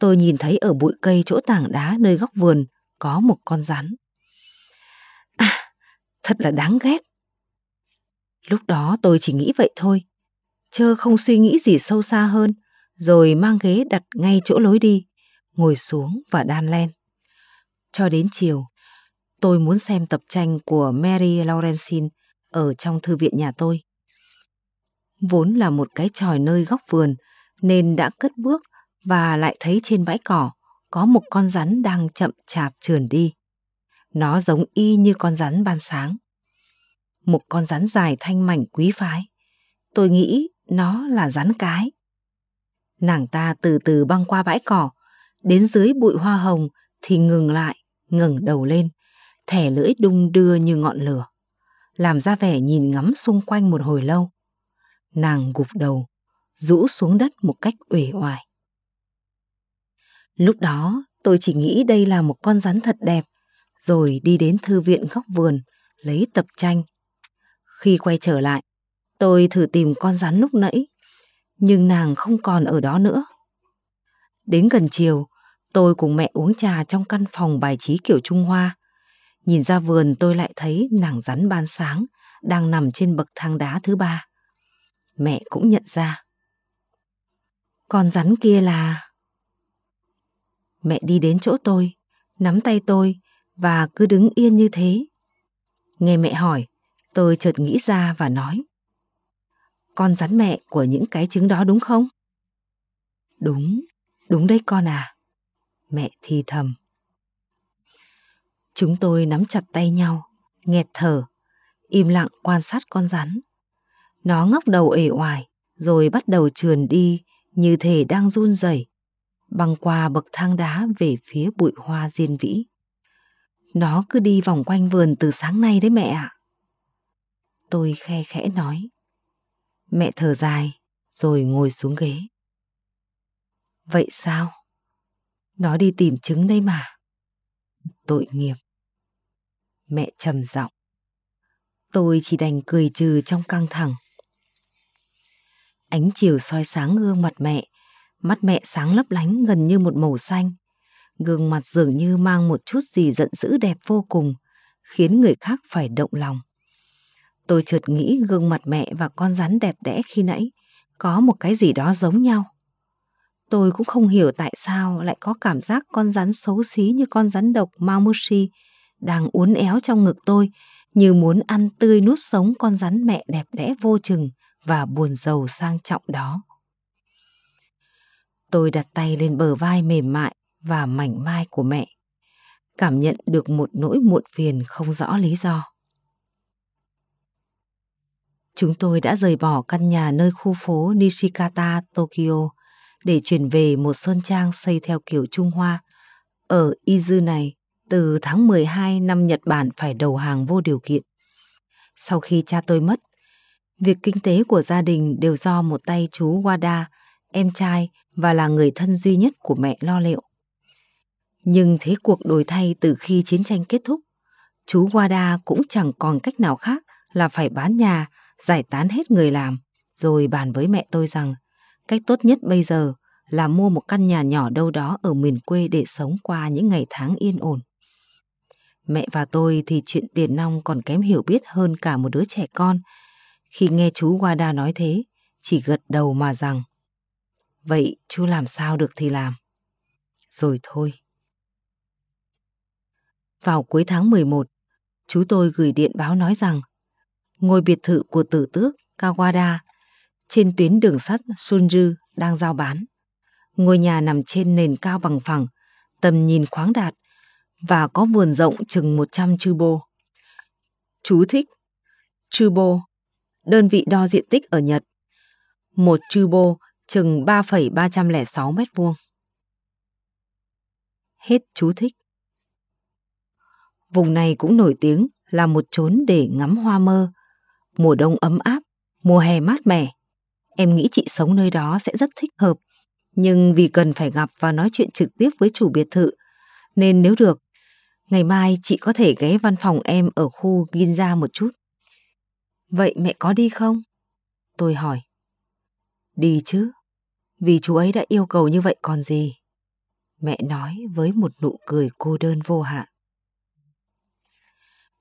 tôi nhìn thấy ở bụi cây chỗ tảng đá nơi góc vườn có một con rắn. À, thật là đáng ghét. Lúc đó tôi chỉ nghĩ vậy thôi, chớ không suy nghĩ gì sâu xa hơn, rồi mang ghế đặt ngay chỗ lối đi, ngồi xuống và đan len. Cho đến chiều, tôi muốn xem tập tranh của Mary Laurencin ở trong thư viện nhà tôi. Vốn là một cái tròi nơi góc vườn, nên đã cất bước và lại thấy trên bãi cỏ có một con rắn đang chậm chạp trườn đi. Nó giống y như con rắn ban sáng. Một con rắn dài thanh mảnh quý phái. Tôi nghĩ nó là rắn cái. Nàng ta từ từ băng qua bãi cỏ, đến dưới bụi hoa hồng thì ngừng lại, ngẩng đầu lên, thẻ lưỡi đung đưa như ngọn lửa, làm ra vẻ nhìn ngắm xung quanh một hồi lâu. Nàng gục đầu, rũ xuống đất một cách uể oải. Lúc đó tôi chỉ nghĩ đây là một con rắn thật đẹp, rồi đi đến thư viện góc vườn, lấy tập tranh. Khi quay trở lại, tôi thử tìm con rắn lúc nãy, nhưng nàng không còn ở đó nữa. Đến gần chiều, tôi cùng mẹ uống trà trong căn phòng bài trí kiểu Trung Hoa. Nhìn ra vườn tôi lại thấy nàng rắn ban sáng đang nằm trên bậc thang đá thứ ba. Mẹ cũng nhận ra. Con rắn kia là... Mẹ đi đến chỗ tôi, nắm tay tôi và cứ đứng yên như thế. Nghe mẹ hỏi, tôi chợt nghĩ ra và nói. Con rắn mẹ của những cái trứng đó đúng không? Đúng, đúng đấy con à. Mẹ thì thầm. Chúng tôi nắm chặt tay nhau, nghẹt thở, im lặng quan sát con rắn. Nó ngóc đầu ể oải, rồi bắt đầu trườn đi như thể đang run rẩy băng qua bậc thang đá về phía bụi hoa diên vĩ. Nó cứ đi vòng quanh vườn từ sáng nay đấy mẹ ạ. Tôi khe khẽ nói. Mẹ thở dài, rồi ngồi xuống ghế. Vậy sao? Nó đi tìm trứng đây mà. Tội nghiệp. Mẹ trầm giọng. Tôi chỉ đành cười trừ trong căng thẳng. Ánh chiều soi sáng gương mặt mẹ Mắt mẹ sáng lấp lánh gần như một màu xanh. Gương mặt dường như mang một chút gì giận dữ đẹp vô cùng, khiến người khác phải động lòng. Tôi chợt nghĩ gương mặt mẹ và con rắn đẹp đẽ khi nãy có một cái gì đó giống nhau. Tôi cũng không hiểu tại sao lại có cảm giác con rắn xấu xí như con rắn độc Mamushi đang uốn éo trong ngực tôi như muốn ăn tươi nuốt sống con rắn mẹ đẹp đẽ vô chừng và buồn giàu sang trọng đó. Tôi đặt tay lên bờ vai mềm mại và mảnh mai của mẹ, cảm nhận được một nỗi muộn phiền không rõ lý do. Chúng tôi đã rời bỏ căn nhà nơi khu phố Nishikata, Tokyo để chuyển về một sơn trang xây theo kiểu Trung Hoa. Ở Izu này, từ tháng 12 năm Nhật Bản phải đầu hàng vô điều kiện. Sau khi cha tôi mất, việc kinh tế của gia đình đều do một tay chú Wada, em trai và là người thân duy nhất của mẹ lo liệu. Nhưng thế cuộc đổi thay từ khi chiến tranh kết thúc, chú Wada cũng chẳng còn cách nào khác là phải bán nhà giải tán hết người làm, rồi bàn với mẹ tôi rằng cách tốt nhất bây giờ là mua một căn nhà nhỏ đâu đó ở miền quê để sống qua những ngày tháng yên ổn. Mẹ và tôi thì chuyện tiền nong còn kém hiểu biết hơn cả một đứa trẻ con. Khi nghe chú Wada nói thế, chỉ gật đầu mà rằng Vậy chú làm sao được thì làm. Rồi thôi. Vào cuối tháng 11, chú tôi gửi điện báo nói rằng ngôi biệt thự của tử tước Kawada trên tuyến đường sắt Sunju đang giao bán. Ngôi nhà nằm trên nền cao bằng phẳng, tầm nhìn khoáng đạt và có vườn rộng chừng 100 chubo. Chú thích Chubo, đơn vị đo diện tích ở Nhật. Một chubo chừng 3,306 mét vuông. Hết chú thích. Vùng này cũng nổi tiếng là một chốn để ngắm hoa mơ. Mùa đông ấm áp, mùa hè mát mẻ. Em nghĩ chị sống nơi đó sẽ rất thích hợp. Nhưng vì cần phải gặp và nói chuyện trực tiếp với chủ biệt thự, nên nếu được, ngày mai chị có thể ghé văn phòng em ở khu Ginza một chút. Vậy mẹ có đi không? Tôi hỏi. Đi chứ, vì chú ấy đã yêu cầu như vậy còn gì. Mẹ nói với một nụ cười cô đơn vô hạn.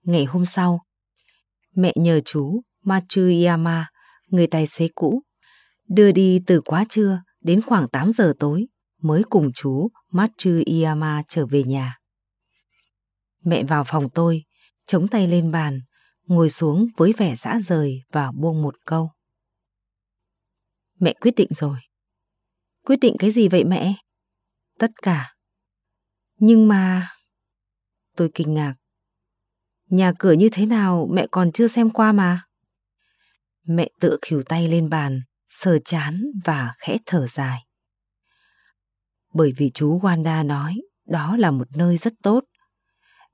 Ngày hôm sau, mẹ nhờ chú Matsuyama, người tài xế cũ, đưa đi từ quá trưa đến khoảng 8 giờ tối mới cùng chú Matsuyama trở về nhà. Mẹ vào phòng tôi, chống tay lên bàn, ngồi xuống với vẻ dã rời và buông một câu. Mẹ quyết định rồi. Quyết định cái gì vậy mẹ? Tất cả. Nhưng mà... Tôi kinh ngạc. Nhà cửa như thế nào mẹ còn chưa xem qua mà. Mẹ tự khỉu tay lên bàn, sờ chán và khẽ thở dài. Bởi vì chú Wanda nói đó là một nơi rất tốt.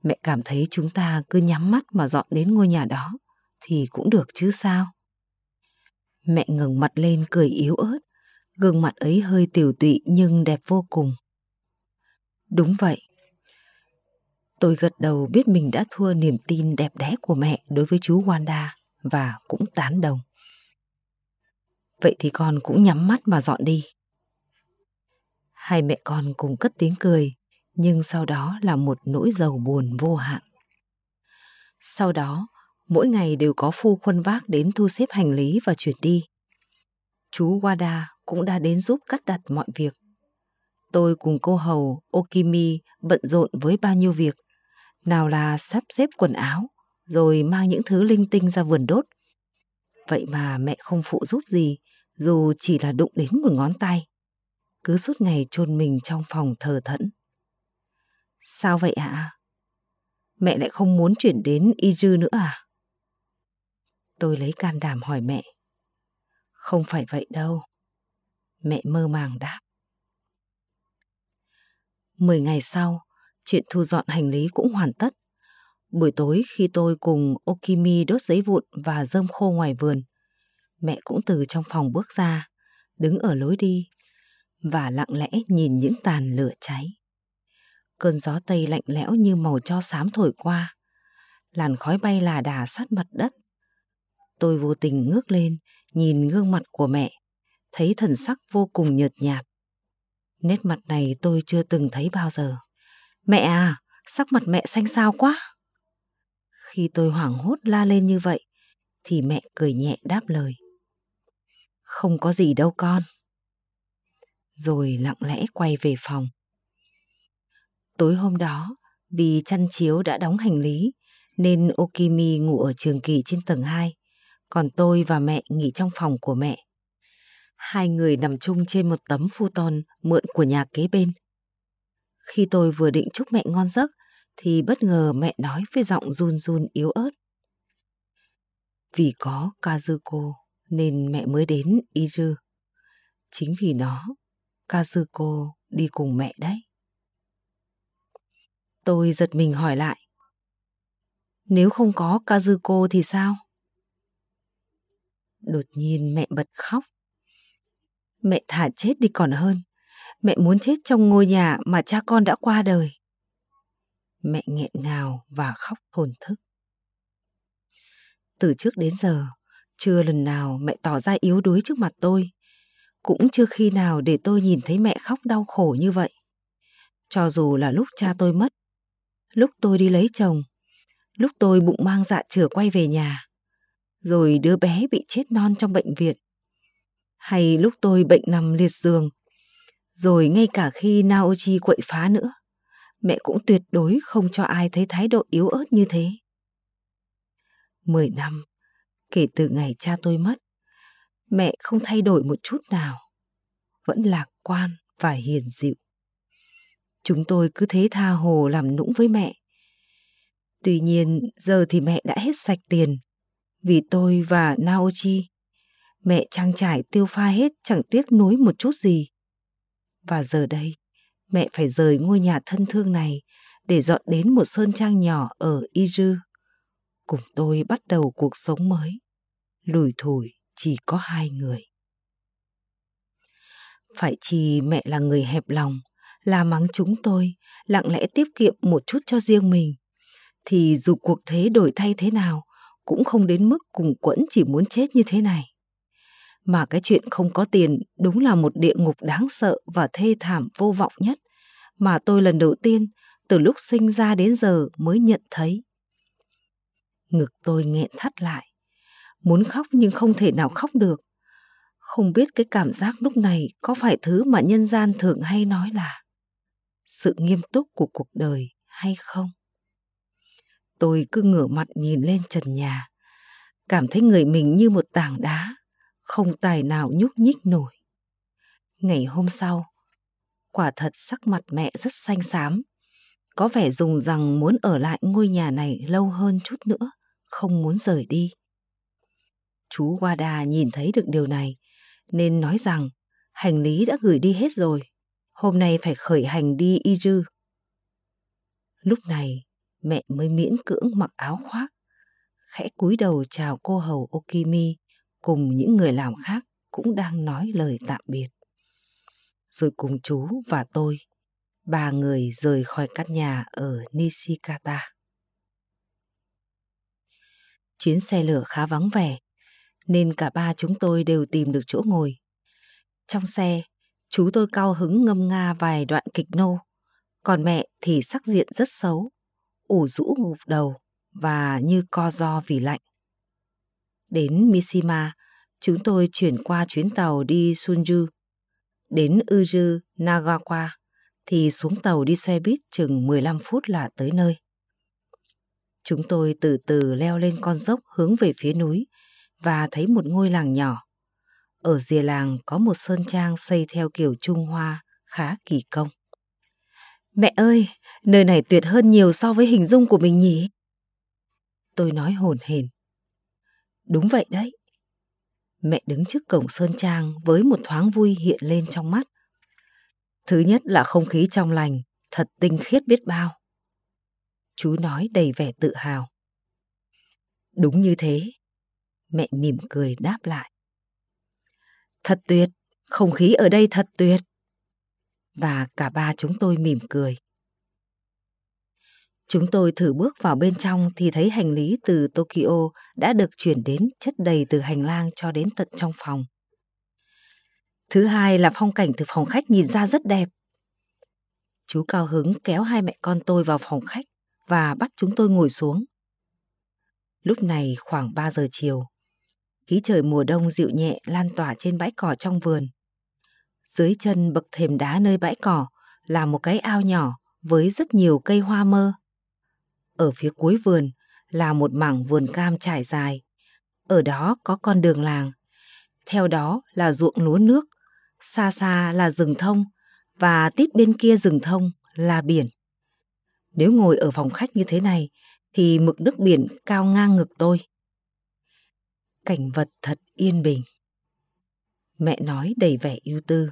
Mẹ cảm thấy chúng ta cứ nhắm mắt mà dọn đến ngôi nhà đó thì cũng được chứ sao. Mẹ ngẩng mặt lên cười yếu ớt, gương mặt ấy hơi tiểu tụy nhưng đẹp vô cùng. Đúng vậy. Tôi gật đầu biết mình đã thua niềm tin đẹp đẽ của mẹ đối với chú Wanda và cũng tán đồng. Vậy thì con cũng nhắm mắt mà dọn đi. Hai mẹ con cùng cất tiếng cười, nhưng sau đó là một nỗi giàu buồn vô hạn. Sau đó, mỗi ngày đều có phu khuân vác đến thu xếp hành lý và chuyển đi. Chú Wada cũng đã đến giúp cắt đặt mọi việc. Tôi cùng cô hầu Okimi bận rộn với bao nhiêu việc, nào là sắp xếp quần áo, rồi mang những thứ linh tinh ra vườn đốt. Vậy mà mẹ không phụ giúp gì, dù chỉ là đụng đến một ngón tay. Cứ suốt ngày chôn mình trong phòng thờ thẫn. Sao vậy ạ? Mẹ lại không muốn chuyển đến Iju nữa à? Tôi lấy can đảm hỏi mẹ. Không phải vậy đâu. Mẹ mơ màng đáp. Mười ngày sau, chuyện thu dọn hành lý cũng hoàn tất. Buổi tối khi tôi cùng Okimi đốt giấy vụn và rơm khô ngoài vườn, mẹ cũng từ trong phòng bước ra, đứng ở lối đi và lặng lẽ nhìn những tàn lửa cháy. Cơn gió tây lạnh lẽo như màu cho xám thổi qua, làn khói bay là đà sát mặt đất. Tôi vô tình ngước lên, nhìn gương mặt của mẹ, thấy thần sắc vô cùng nhợt nhạt. Nét mặt này tôi chưa từng thấy bao giờ. Mẹ à, sắc mặt mẹ xanh xao quá. Khi tôi hoảng hốt la lên như vậy, thì mẹ cười nhẹ đáp lời. Không có gì đâu con. Rồi lặng lẽ quay về phòng. Tối hôm đó, vì chăn chiếu đã đóng hành lý, nên Okimi ngủ ở trường kỳ trên tầng 2, còn tôi và mẹ nghỉ trong phòng của mẹ. Hai người nằm chung trên một tấm futon mượn của nhà kế bên. Khi tôi vừa định chúc mẹ ngon giấc, thì bất ngờ mẹ nói với giọng run run yếu ớt. Vì có Kazuko nên mẹ mới đến Izu. Chính vì nó, Kazuko đi cùng mẹ đấy. Tôi giật mình hỏi lại. Nếu không có Kazuko thì sao? Đột nhiên mẹ bật khóc. Mẹ thả chết đi còn hơn. Mẹ muốn chết trong ngôi nhà mà cha con đã qua đời. Mẹ nghẹn ngào và khóc thổn thức. Từ trước đến giờ, Chưa lần nào mẹ tỏ ra yếu đuối trước mặt tôi, cũng chưa khi nào để tôi nhìn thấy mẹ khóc đau khổ như vậy. Cho dù là lúc cha tôi mất, lúc tôi đi lấy chồng, lúc tôi bụng mang dạ chửa quay về nhà, rồi đứa bé bị chết non trong bệnh viện, hay lúc tôi bệnh nằm liệt giường, rồi ngay cả khi Naochi quậy phá nữa, mẹ cũng tuyệt đối không cho ai thấy thái độ yếu ớt như thế. Mười năm, kể từ ngày cha tôi mất, mẹ không thay đổi một chút nào, vẫn lạc quan và hiền dịu. Chúng tôi cứ thế tha hồ làm nũng với mẹ. Tuy nhiên, giờ thì mẹ đã hết sạch tiền, vì tôi và Naochi. Mẹ trang trải tiêu pha hết chẳng tiếc nuối một chút gì. Và giờ đây, mẹ phải rời ngôi nhà thân thương này để dọn đến một sơn trang nhỏ ở Izu. Cùng tôi bắt đầu cuộc sống mới. Lùi thủi chỉ có hai người. Phải chi mẹ là người hẹp lòng, là mắng chúng tôi, lặng lẽ tiết kiệm một chút cho riêng mình. Thì dù cuộc thế đổi thay thế nào, cũng không đến mức cùng quẫn chỉ muốn chết như thế này. Mà cái chuyện không có tiền đúng là một địa ngục đáng sợ và thê thảm vô vọng nhất mà tôi lần đầu tiên từ lúc sinh ra đến giờ mới nhận thấy. Ngực tôi nghẹn thắt lại, muốn khóc nhưng không thể nào khóc được. Không biết cái cảm giác lúc này có phải thứ mà nhân gian thường hay nói là sự nghiêm túc của cuộc đời hay không? Tôi cứ ngửa mặt nhìn lên trần nhà, cảm thấy người mình như một tảng đá, không tài nào nhúc nhích nổi. Ngày hôm sau, quả thật sắc mặt mẹ rất xanh xám, có vẻ dùng rằng muốn ở lại ngôi nhà này lâu hơn chút nữa, không muốn rời đi. Chú Wada nhìn thấy được điều này, nên nói rằng hành lý đã gửi đi hết rồi, hôm nay phải khởi hành đi Izu. Lúc này, mẹ mới miễn cưỡng mặc áo khoác, khẽ cúi đầu chào cô hầu Okimi cùng những người làm khác cũng đang nói lời tạm biệt. Rồi cùng chú và tôi, ba người rời khỏi căn nhà ở Nishikata. Chuyến xe lửa khá vắng vẻ, nên cả ba chúng tôi đều tìm được chỗ ngồi. Trong xe, chú tôi cao hứng ngâm nga vài đoạn kịch nô, còn mẹ thì sắc diện rất xấu, ủ rũ gục đầu và như co do vì lạnh. Đến Mishima, chúng tôi chuyển qua chuyến tàu đi Sunju. Đến Uju, Nagawa thì xuống tàu đi xe buýt chừng 15 phút là tới nơi. Chúng tôi từ từ leo lên con dốc hướng về phía núi và thấy một ngôi làng nhỏ. Ở rìa làng có một sơn trang xây theo kiểu Trung Hoa khá kỳ công. Mẹ ơi, nơi này tuyệt hơn nhiều so với hình dung của mình nhỉ? Tôi nói hồn hển. Đúng vậy đấy. Mẹ đứng trước cổng Sơn Trang với một thoáng vui hiện lên trong mắt. Thứ nhất là không khí trong lành, thật tinh khiết biết bao. Chú nói đầy vẻ tự hào. Đúng như thế. Mẹ mỉm cười đáp lại. Thật tuyệt, không khí ở đây thật tuyệt. Và cả ba chúng tôi mỉm cười. Chúng tôi thử bước vào bên trong thì thấy hành lý từ Tokyo đã được chuyển đến chất đầy từ hành lang cho đến tận trong phòng. Thứ hai là phong cảnh từ phòng khách nhìn ra rất đẹp. Chú cao hứng kéo hai mẹ con tôi vào phòng khách và bắt chúng tôi ngồi xuống. Lúc này khoảng 3 giờ chiều, khí trời mùa đông dịu nhẹ lan tỏa trên bãi cỏ trong vườn. Dưới chân bậc thềm đá nơi bãi cỏ là một cái ao nhỏ với rất nhiều cây hoa mơ. Ở phía cuối vườn là một mảng vườn cam trải dài. Ở đó có con đường làng. Theo đó là ruộng lúa nước. Xa xa là rừng thông. Và tít bên kia rừng thông là biển. Nếu ngồi ở phòng khách như thế này thì mực nước biển cao ngang ngực tôi. Cảnh vật thật yên bình. Mẹ nói đầy vẻ ưu tư.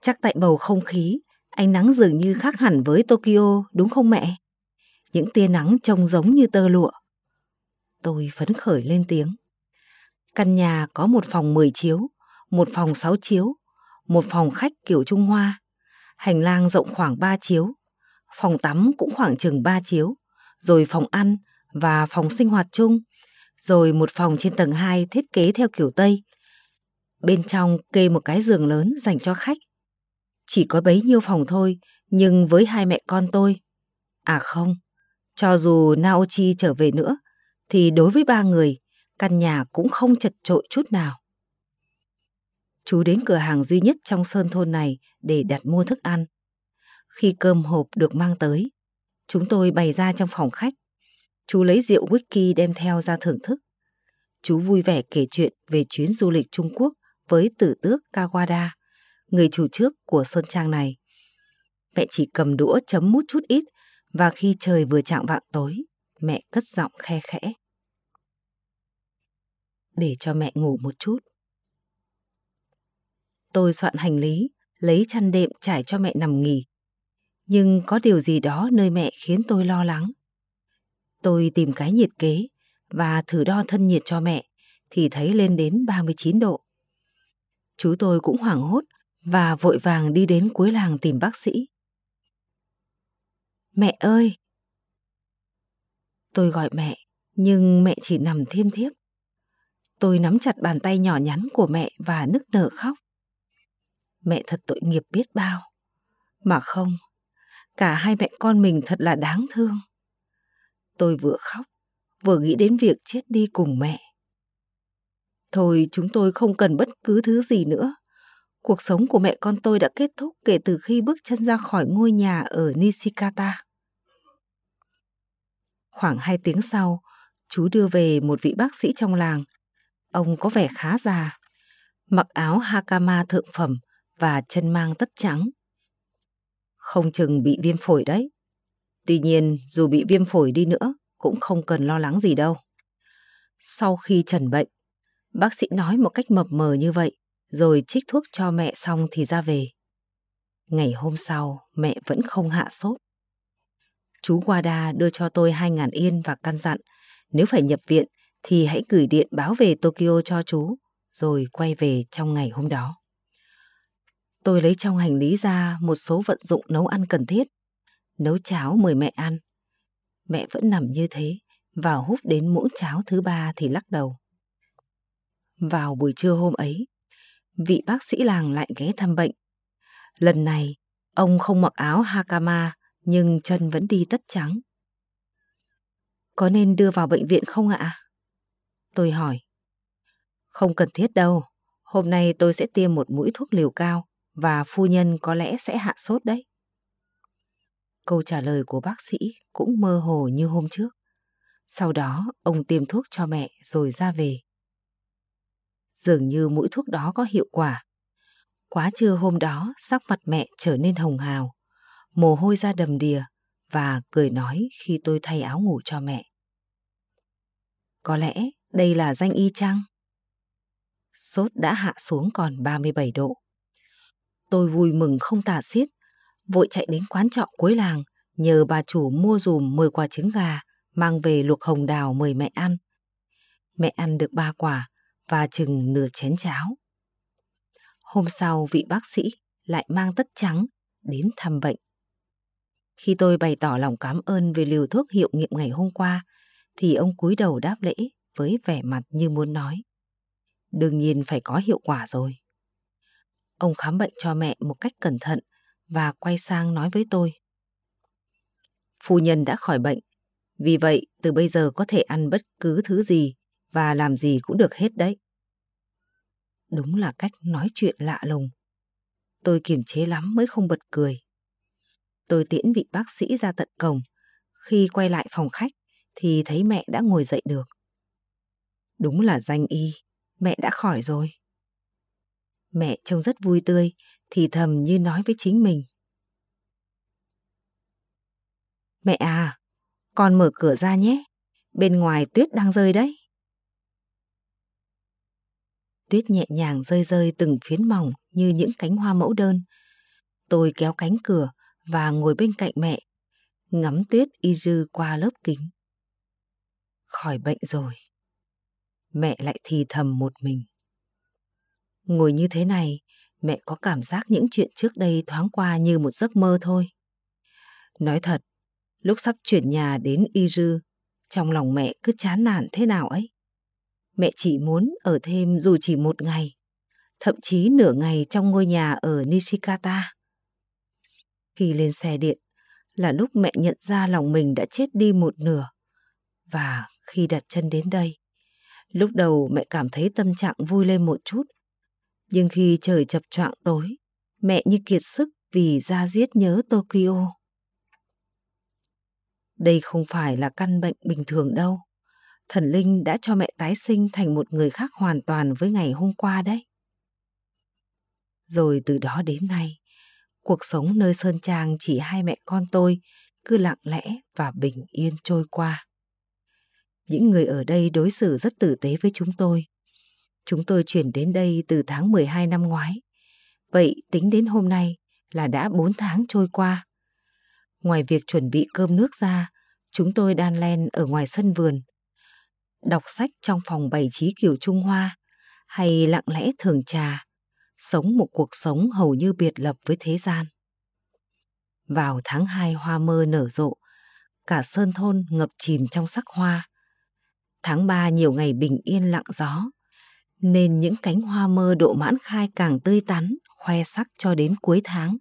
Chắc tại bầu không khí Ánh nắng dường như khác hẳn với Tokyo, đúng không mẹ? Những tia nắng trông giống như tơ lụa. Tôi phấn khởi lên tiếng. Căn nhà có một phòng 10 chiếu, một phòng 6 chiếu, một phòng khách kiểu Trung Hoa, hành lang rộng khoảng 3 chiếu, phòng tắm cũng khoảng chừng 3 chiếu, rồi phòng ăn và phòng sinh hoạt chung, rồi một phòng trên tầng 2 thiết kế theo kiểu Tây. Bên trong kê một cái giường lớn dành cho khách. Chỉ có bấy nhiêu phòng thôi, nhưng với hai mẹ con tôi. À không, cho dù Naochi trở về nữa, thì đối với ba người, căn nhà cũng không chật trội chút nào. Chú đến cửa hàng duy nhất trong sơn thôn này để đặt mua thức ăn. Khi cơm hộp được mang tới, chúng tôi bày ra trong phòng khách. Chú lấy rượu whisky đem theo ra thưởng thức. Chú vui vẻ kể chuyện về chuyến du lịch Trung Quốc với tử tước Kawada, người chủ trước của sơn trang này. Mẹ chỉ cầm đũa chấm mút chút ít và khi trời vừa chạng vạng tối, mẹ cất giọng khe khẽ. Để cho mẹ ngủ một chút. Tôi soạn hành lý, lấy chăn đệm trải cho mẹ nằm nghỉ. Nhưng có điều gì đó nơi mẹ khiến tôi lo lắng. Tôi tìm cái nhiệt kế và thử đo thân nhiệt cho mẹ thì thấy lên đến 39 độ. Chú tôi cũng hoảng hốt và vội vàng đi đến cuối làng tìm bác sĩ. Mẹ ơi! Tôi gọi mẹ, nhưng mẹ chỉ nằm thiêm thiếp. Tôi nắm chặt bàn tay nhỏ nhắn của mẹ và nức nở khóc. Mẹ thật tội nghiệp biết bao. Mà không, cả hai mẹ con mình thật là đáng thương. Tôi vừa khóc, vừa nghĩ đến việc chết đi cùng mẹ. Thôi chúng tôi không cần bất cứ thứ gì nữa. Cuộc sống của mẹ con tôi đã kết thúc kể từ khi bước chân ra khỏi ngôi nhà ở Nishikata. Khoảng hai tiếng sau, chú đưa về một vị bác sĩ trong làng. Ông có vẻ khá già, mặc áo hakama thượng phẩm và chân mang tất trắng. Không chừng bị viêm phổi đấy. Tuy nhiên, dù bị viêm phổi đi nữa, cũng không cần lo lắng gì đâu. Sau khi trần bệnh, bác sĩ nói một cách mập mờ như vậy, rồi trích thuốc cho mẹ xong thì ra về. Ngày hôm sau, mẹ vẫn không hạ sốt. Chú Wada đưa cho tôi 2.000 yên và căn dặn, nếu phải nhập viện thì hãy gửi điện báo về Tokyo cho chú, rồi quay về trong ngày hôm đó. Tôi lấy trong hành lý ra một số vận dụng nấu ăn cần thiết. Nấu cháo mời mẹ ăn. Mẹ vẫn nằm như thế, và hút đến muỗng cháo thứ ba thì lắc đầu. Vào buổi trưa hôm ấy, vị bác sĩ làng lại ghé thăm bệnh. Lần này, ông không mặc áo hakama, nhưng chân vẫn đi tất trắng. Có nên đưa vào bệnh viện không ạ? Tôi hỏi. Không cần thiết đâu, hôm nay tôi sẽ tiêm một mũi thuốc liều cao và phu nhân có lẽ sẽ hạ sốt đấy. Câu trả lời của bác sĩ cũng mơ hồ như hôm trước. Sau đó ông tiêm thuốc cho mẹ rồi ra về. Dường như mũi thuốc đó có hiệu quả. Quá trưa hôm đó sắc mặt mẹ trở nên hồng hào, mồ hôi ra đầm đìa và cười nói khi tôi thay áo ngủ cho mẹ. Có lẽ đây là danh y chăng? Sốt đã hạ xuống còn 37 độ. Tôi vui mừng không tả xiết, vội chạy đến quán trọ cuối làng, nhờ bà chủ mua dùm 10 quả trứng gà, mang về luộc hồng đào mời mẹ ăn. Mẹ ăn được ba quả và chừng nửa chén cháo. Hôm sau vị bác sĩ lại mang tất trắng đến thăm bệnh. Khi tôi bày tỏ lòng cảm ơn về liều thuốc hiệu nghiệm ngày hôm qua, thì ông cúi đầu đáp lễ với vẻ mặt như muốn nói. Đương nhiên phải có hiệu quả rồi. Ông khám bệnh cho mẹ một cách cẩn thận và quay sang nói với tôi. Phu nhân đã khỏi bệnh, vì vậy từ bây giờ có thể ăn bất cứ thứ gì và làm gì cũng được hết đấy. Đúng là cách nói chuyện lạ lùng. Tôi kiềm chế lắm mới không bật cười. Tôi tiễn vị bác sĩ ra tận cổng. Khi quay lại phòng khách thì thấy mẹ đã ngồi dậy được. Đúng là danh y, mẹ đã khỏi rồi. Mẹ trông rất vui tươi, thì thầm như nói với chính mình. Mẹ à, con mở cửa ra nhé, bên ngoài tuyết đang rơi đấy. Tuyết nhẹ nhàng rơi rơi từng phiến mỏng như những cánh hoa mẫu đơn. Tôi kéo cánh cửa và ngồi bên cạnh mẹ, ngắm tuyết y dư qua lớp kính. Khỏi bệnh rồi. Mẹ lại thì thầm một mình. Ngồi như thế này, mẹ có cảm giác những chuyện trước đây thoáng qua như một giấc mơ thôi. Nói thật, lúc sắp chuyển nhà đến Y Rư, trong lòng mẹ cứ chán nản thế nào ấy. Mẹ chỉ muốn ở thêm dù chỉ một ngày, thậm chí nửa ngày trong ngôi nhà ở Nishikata. Khi lên xe điện là lúc mẹ nhận ra lòng mình đã chết đi một nửa. Và khi đặt chân đến đây, lúc đầu mẹ cảm thấy tâm trạng vui lên một chút. Nhưng khi trời chập choạng tối, mẹ như kiệt sức vì ra giết nhớ Tokyo. Đây không phải là căn bệnh bình thường đâu. Thần linh đã cho mẹ tái sinh thành một người khác hoàn toàn với ngày hôm qua đấy. Rồi từ đó đến nay, cuộc sống nơi Sơn Trang chỉ hai mẹ con tôi cứ lặng lẽ và bình yên trôi qua. Những người ở đây đối xử rất tử tế với chúng tôi. Chúng tôi chuyển đến đây từ tháng 12 năm ngoái. Vậy tính đến hôm nay là đã 4 tháng trôi qua. Ngoài việc chuẩn bị cơm nước ra, chúng tôi đan len ở ngoài sân vườn. Đọc sách trong phòng bày trí kiểu Trung Hoa hay lặng lẽ thường trà, sống một cuộc sống hầu như biệt lập với thế gian. Vào tháng 2 hoa mơ nở rộ, cả sơn thôn ngập chìm trong sắc hoa. Tháng 3 nhiều ngày bình yên lặng gió, nên những cánh hoa mơ độ mãn khai càng tươi tắn, khoe sắc cho đến cuối tháng.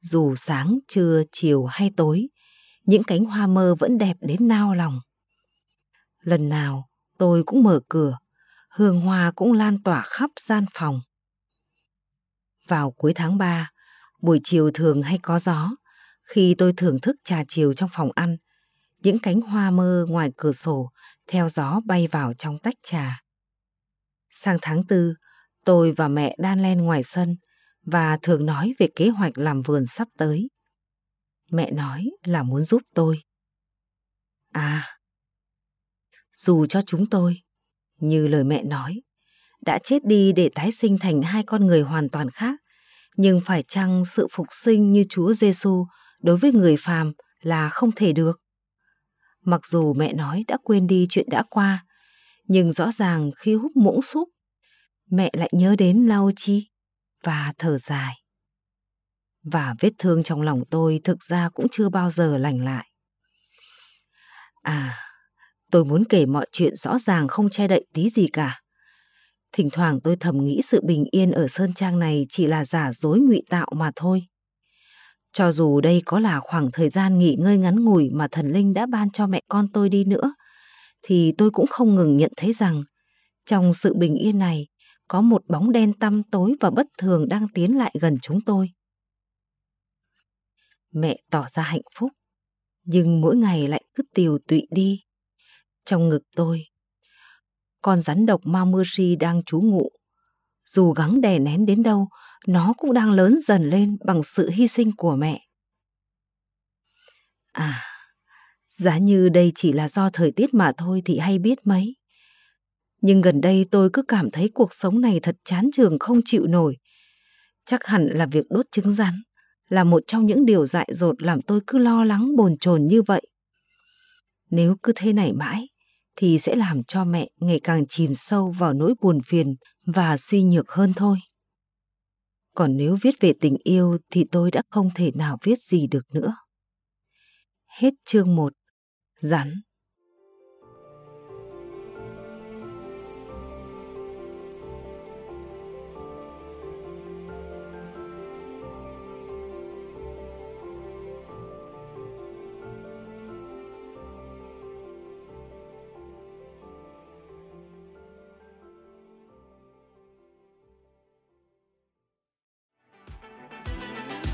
Dù sáng, trưa, chiều hay tối, những cánh hoa mơ vẫn đẹp đến nao lòng. Lần nào tôi cũng mở cửa, hương hoa cũng lan tỏa khắp gian phòng. Vào cuối tháng 3, buổi chiều thường hay có gió, khi tôi thưởng thức trà chiều trong phòng ăn, những cánh hoa mơ ngoài cửa sổ theo gió bay vào trong tách trà. Sang tháng tư, tôi và mẹ đan len ngoài sân và thường nói về kế hoạch làm vườn sắp tới. Mẹ nói là muốn giúp tôi. À, dù cho chúng tôi, như lời mẹ nói, đã chết đi để tái sinh thành hai con người hoàn toàn khác, nhưng phải chăng sự phục sinh như Chúa Giêsu đối với người phàm là không thể được? Mặc dù mẹ nói đã quên đi chuyện đã qua, nhưng rõ ràng khi hút muỗng súp, mẹ lại nhớ đến Lao Chi và thở dài. Và vết thương trong lòng tôi thực ra cũng chưa bao giờ lành lại. À, tôi muốn kể mọi chuyện rõ ràng không che đậy tí gì cả. Thỉnh thoảng tôi thầm nghĩ sự bình yên ở Sơn Trang này chỉ là giả dối ngụy tạo mà thôi. Cho dù đây có là khoảng thời gian nghỉ ngơi ngắn ngủi mà thần linh đã ban cho mẹ con tôi đi nữa, thì tôi cũng không ngừng nhận thấy rằng trong sự bình yên này có một bóng đen tăm tối và bất thường đang tiến lại gần chúng tôi. Mẹ tỏ ra hạnh phúc, nhưng mỗi ngày lại cứ tiều tụy đi. Trong ngực tôi, con rắn độc Mamushi đang trú ngụ. Dù gắng đè nén đến đâu, nó cũng đang lớn dần lên bằng sự hy sinh của mẹ. À, giá như đây chỉ là do thời tiết mà thôi thì hay biết mấy. Nhưng gần đây tôi cứ cảm thấy cuộc sống này thật chán trường không chịu nổi. Chắc hẳn là việc đốt trứng rắn là một trong những điều dại dột làm tôi cứ lo lắng bồn chồn như vậy. Nếu cứ thế này mãi, thì sẽ làm cho mẹ ngày càng chìm sâu vào nỗi buồn phiền và suy nhược hơn thôi. Còn nếu viết về tình yêu thì tôi đã không thể nào viết gì được nữa. Hết chương 1. Rắn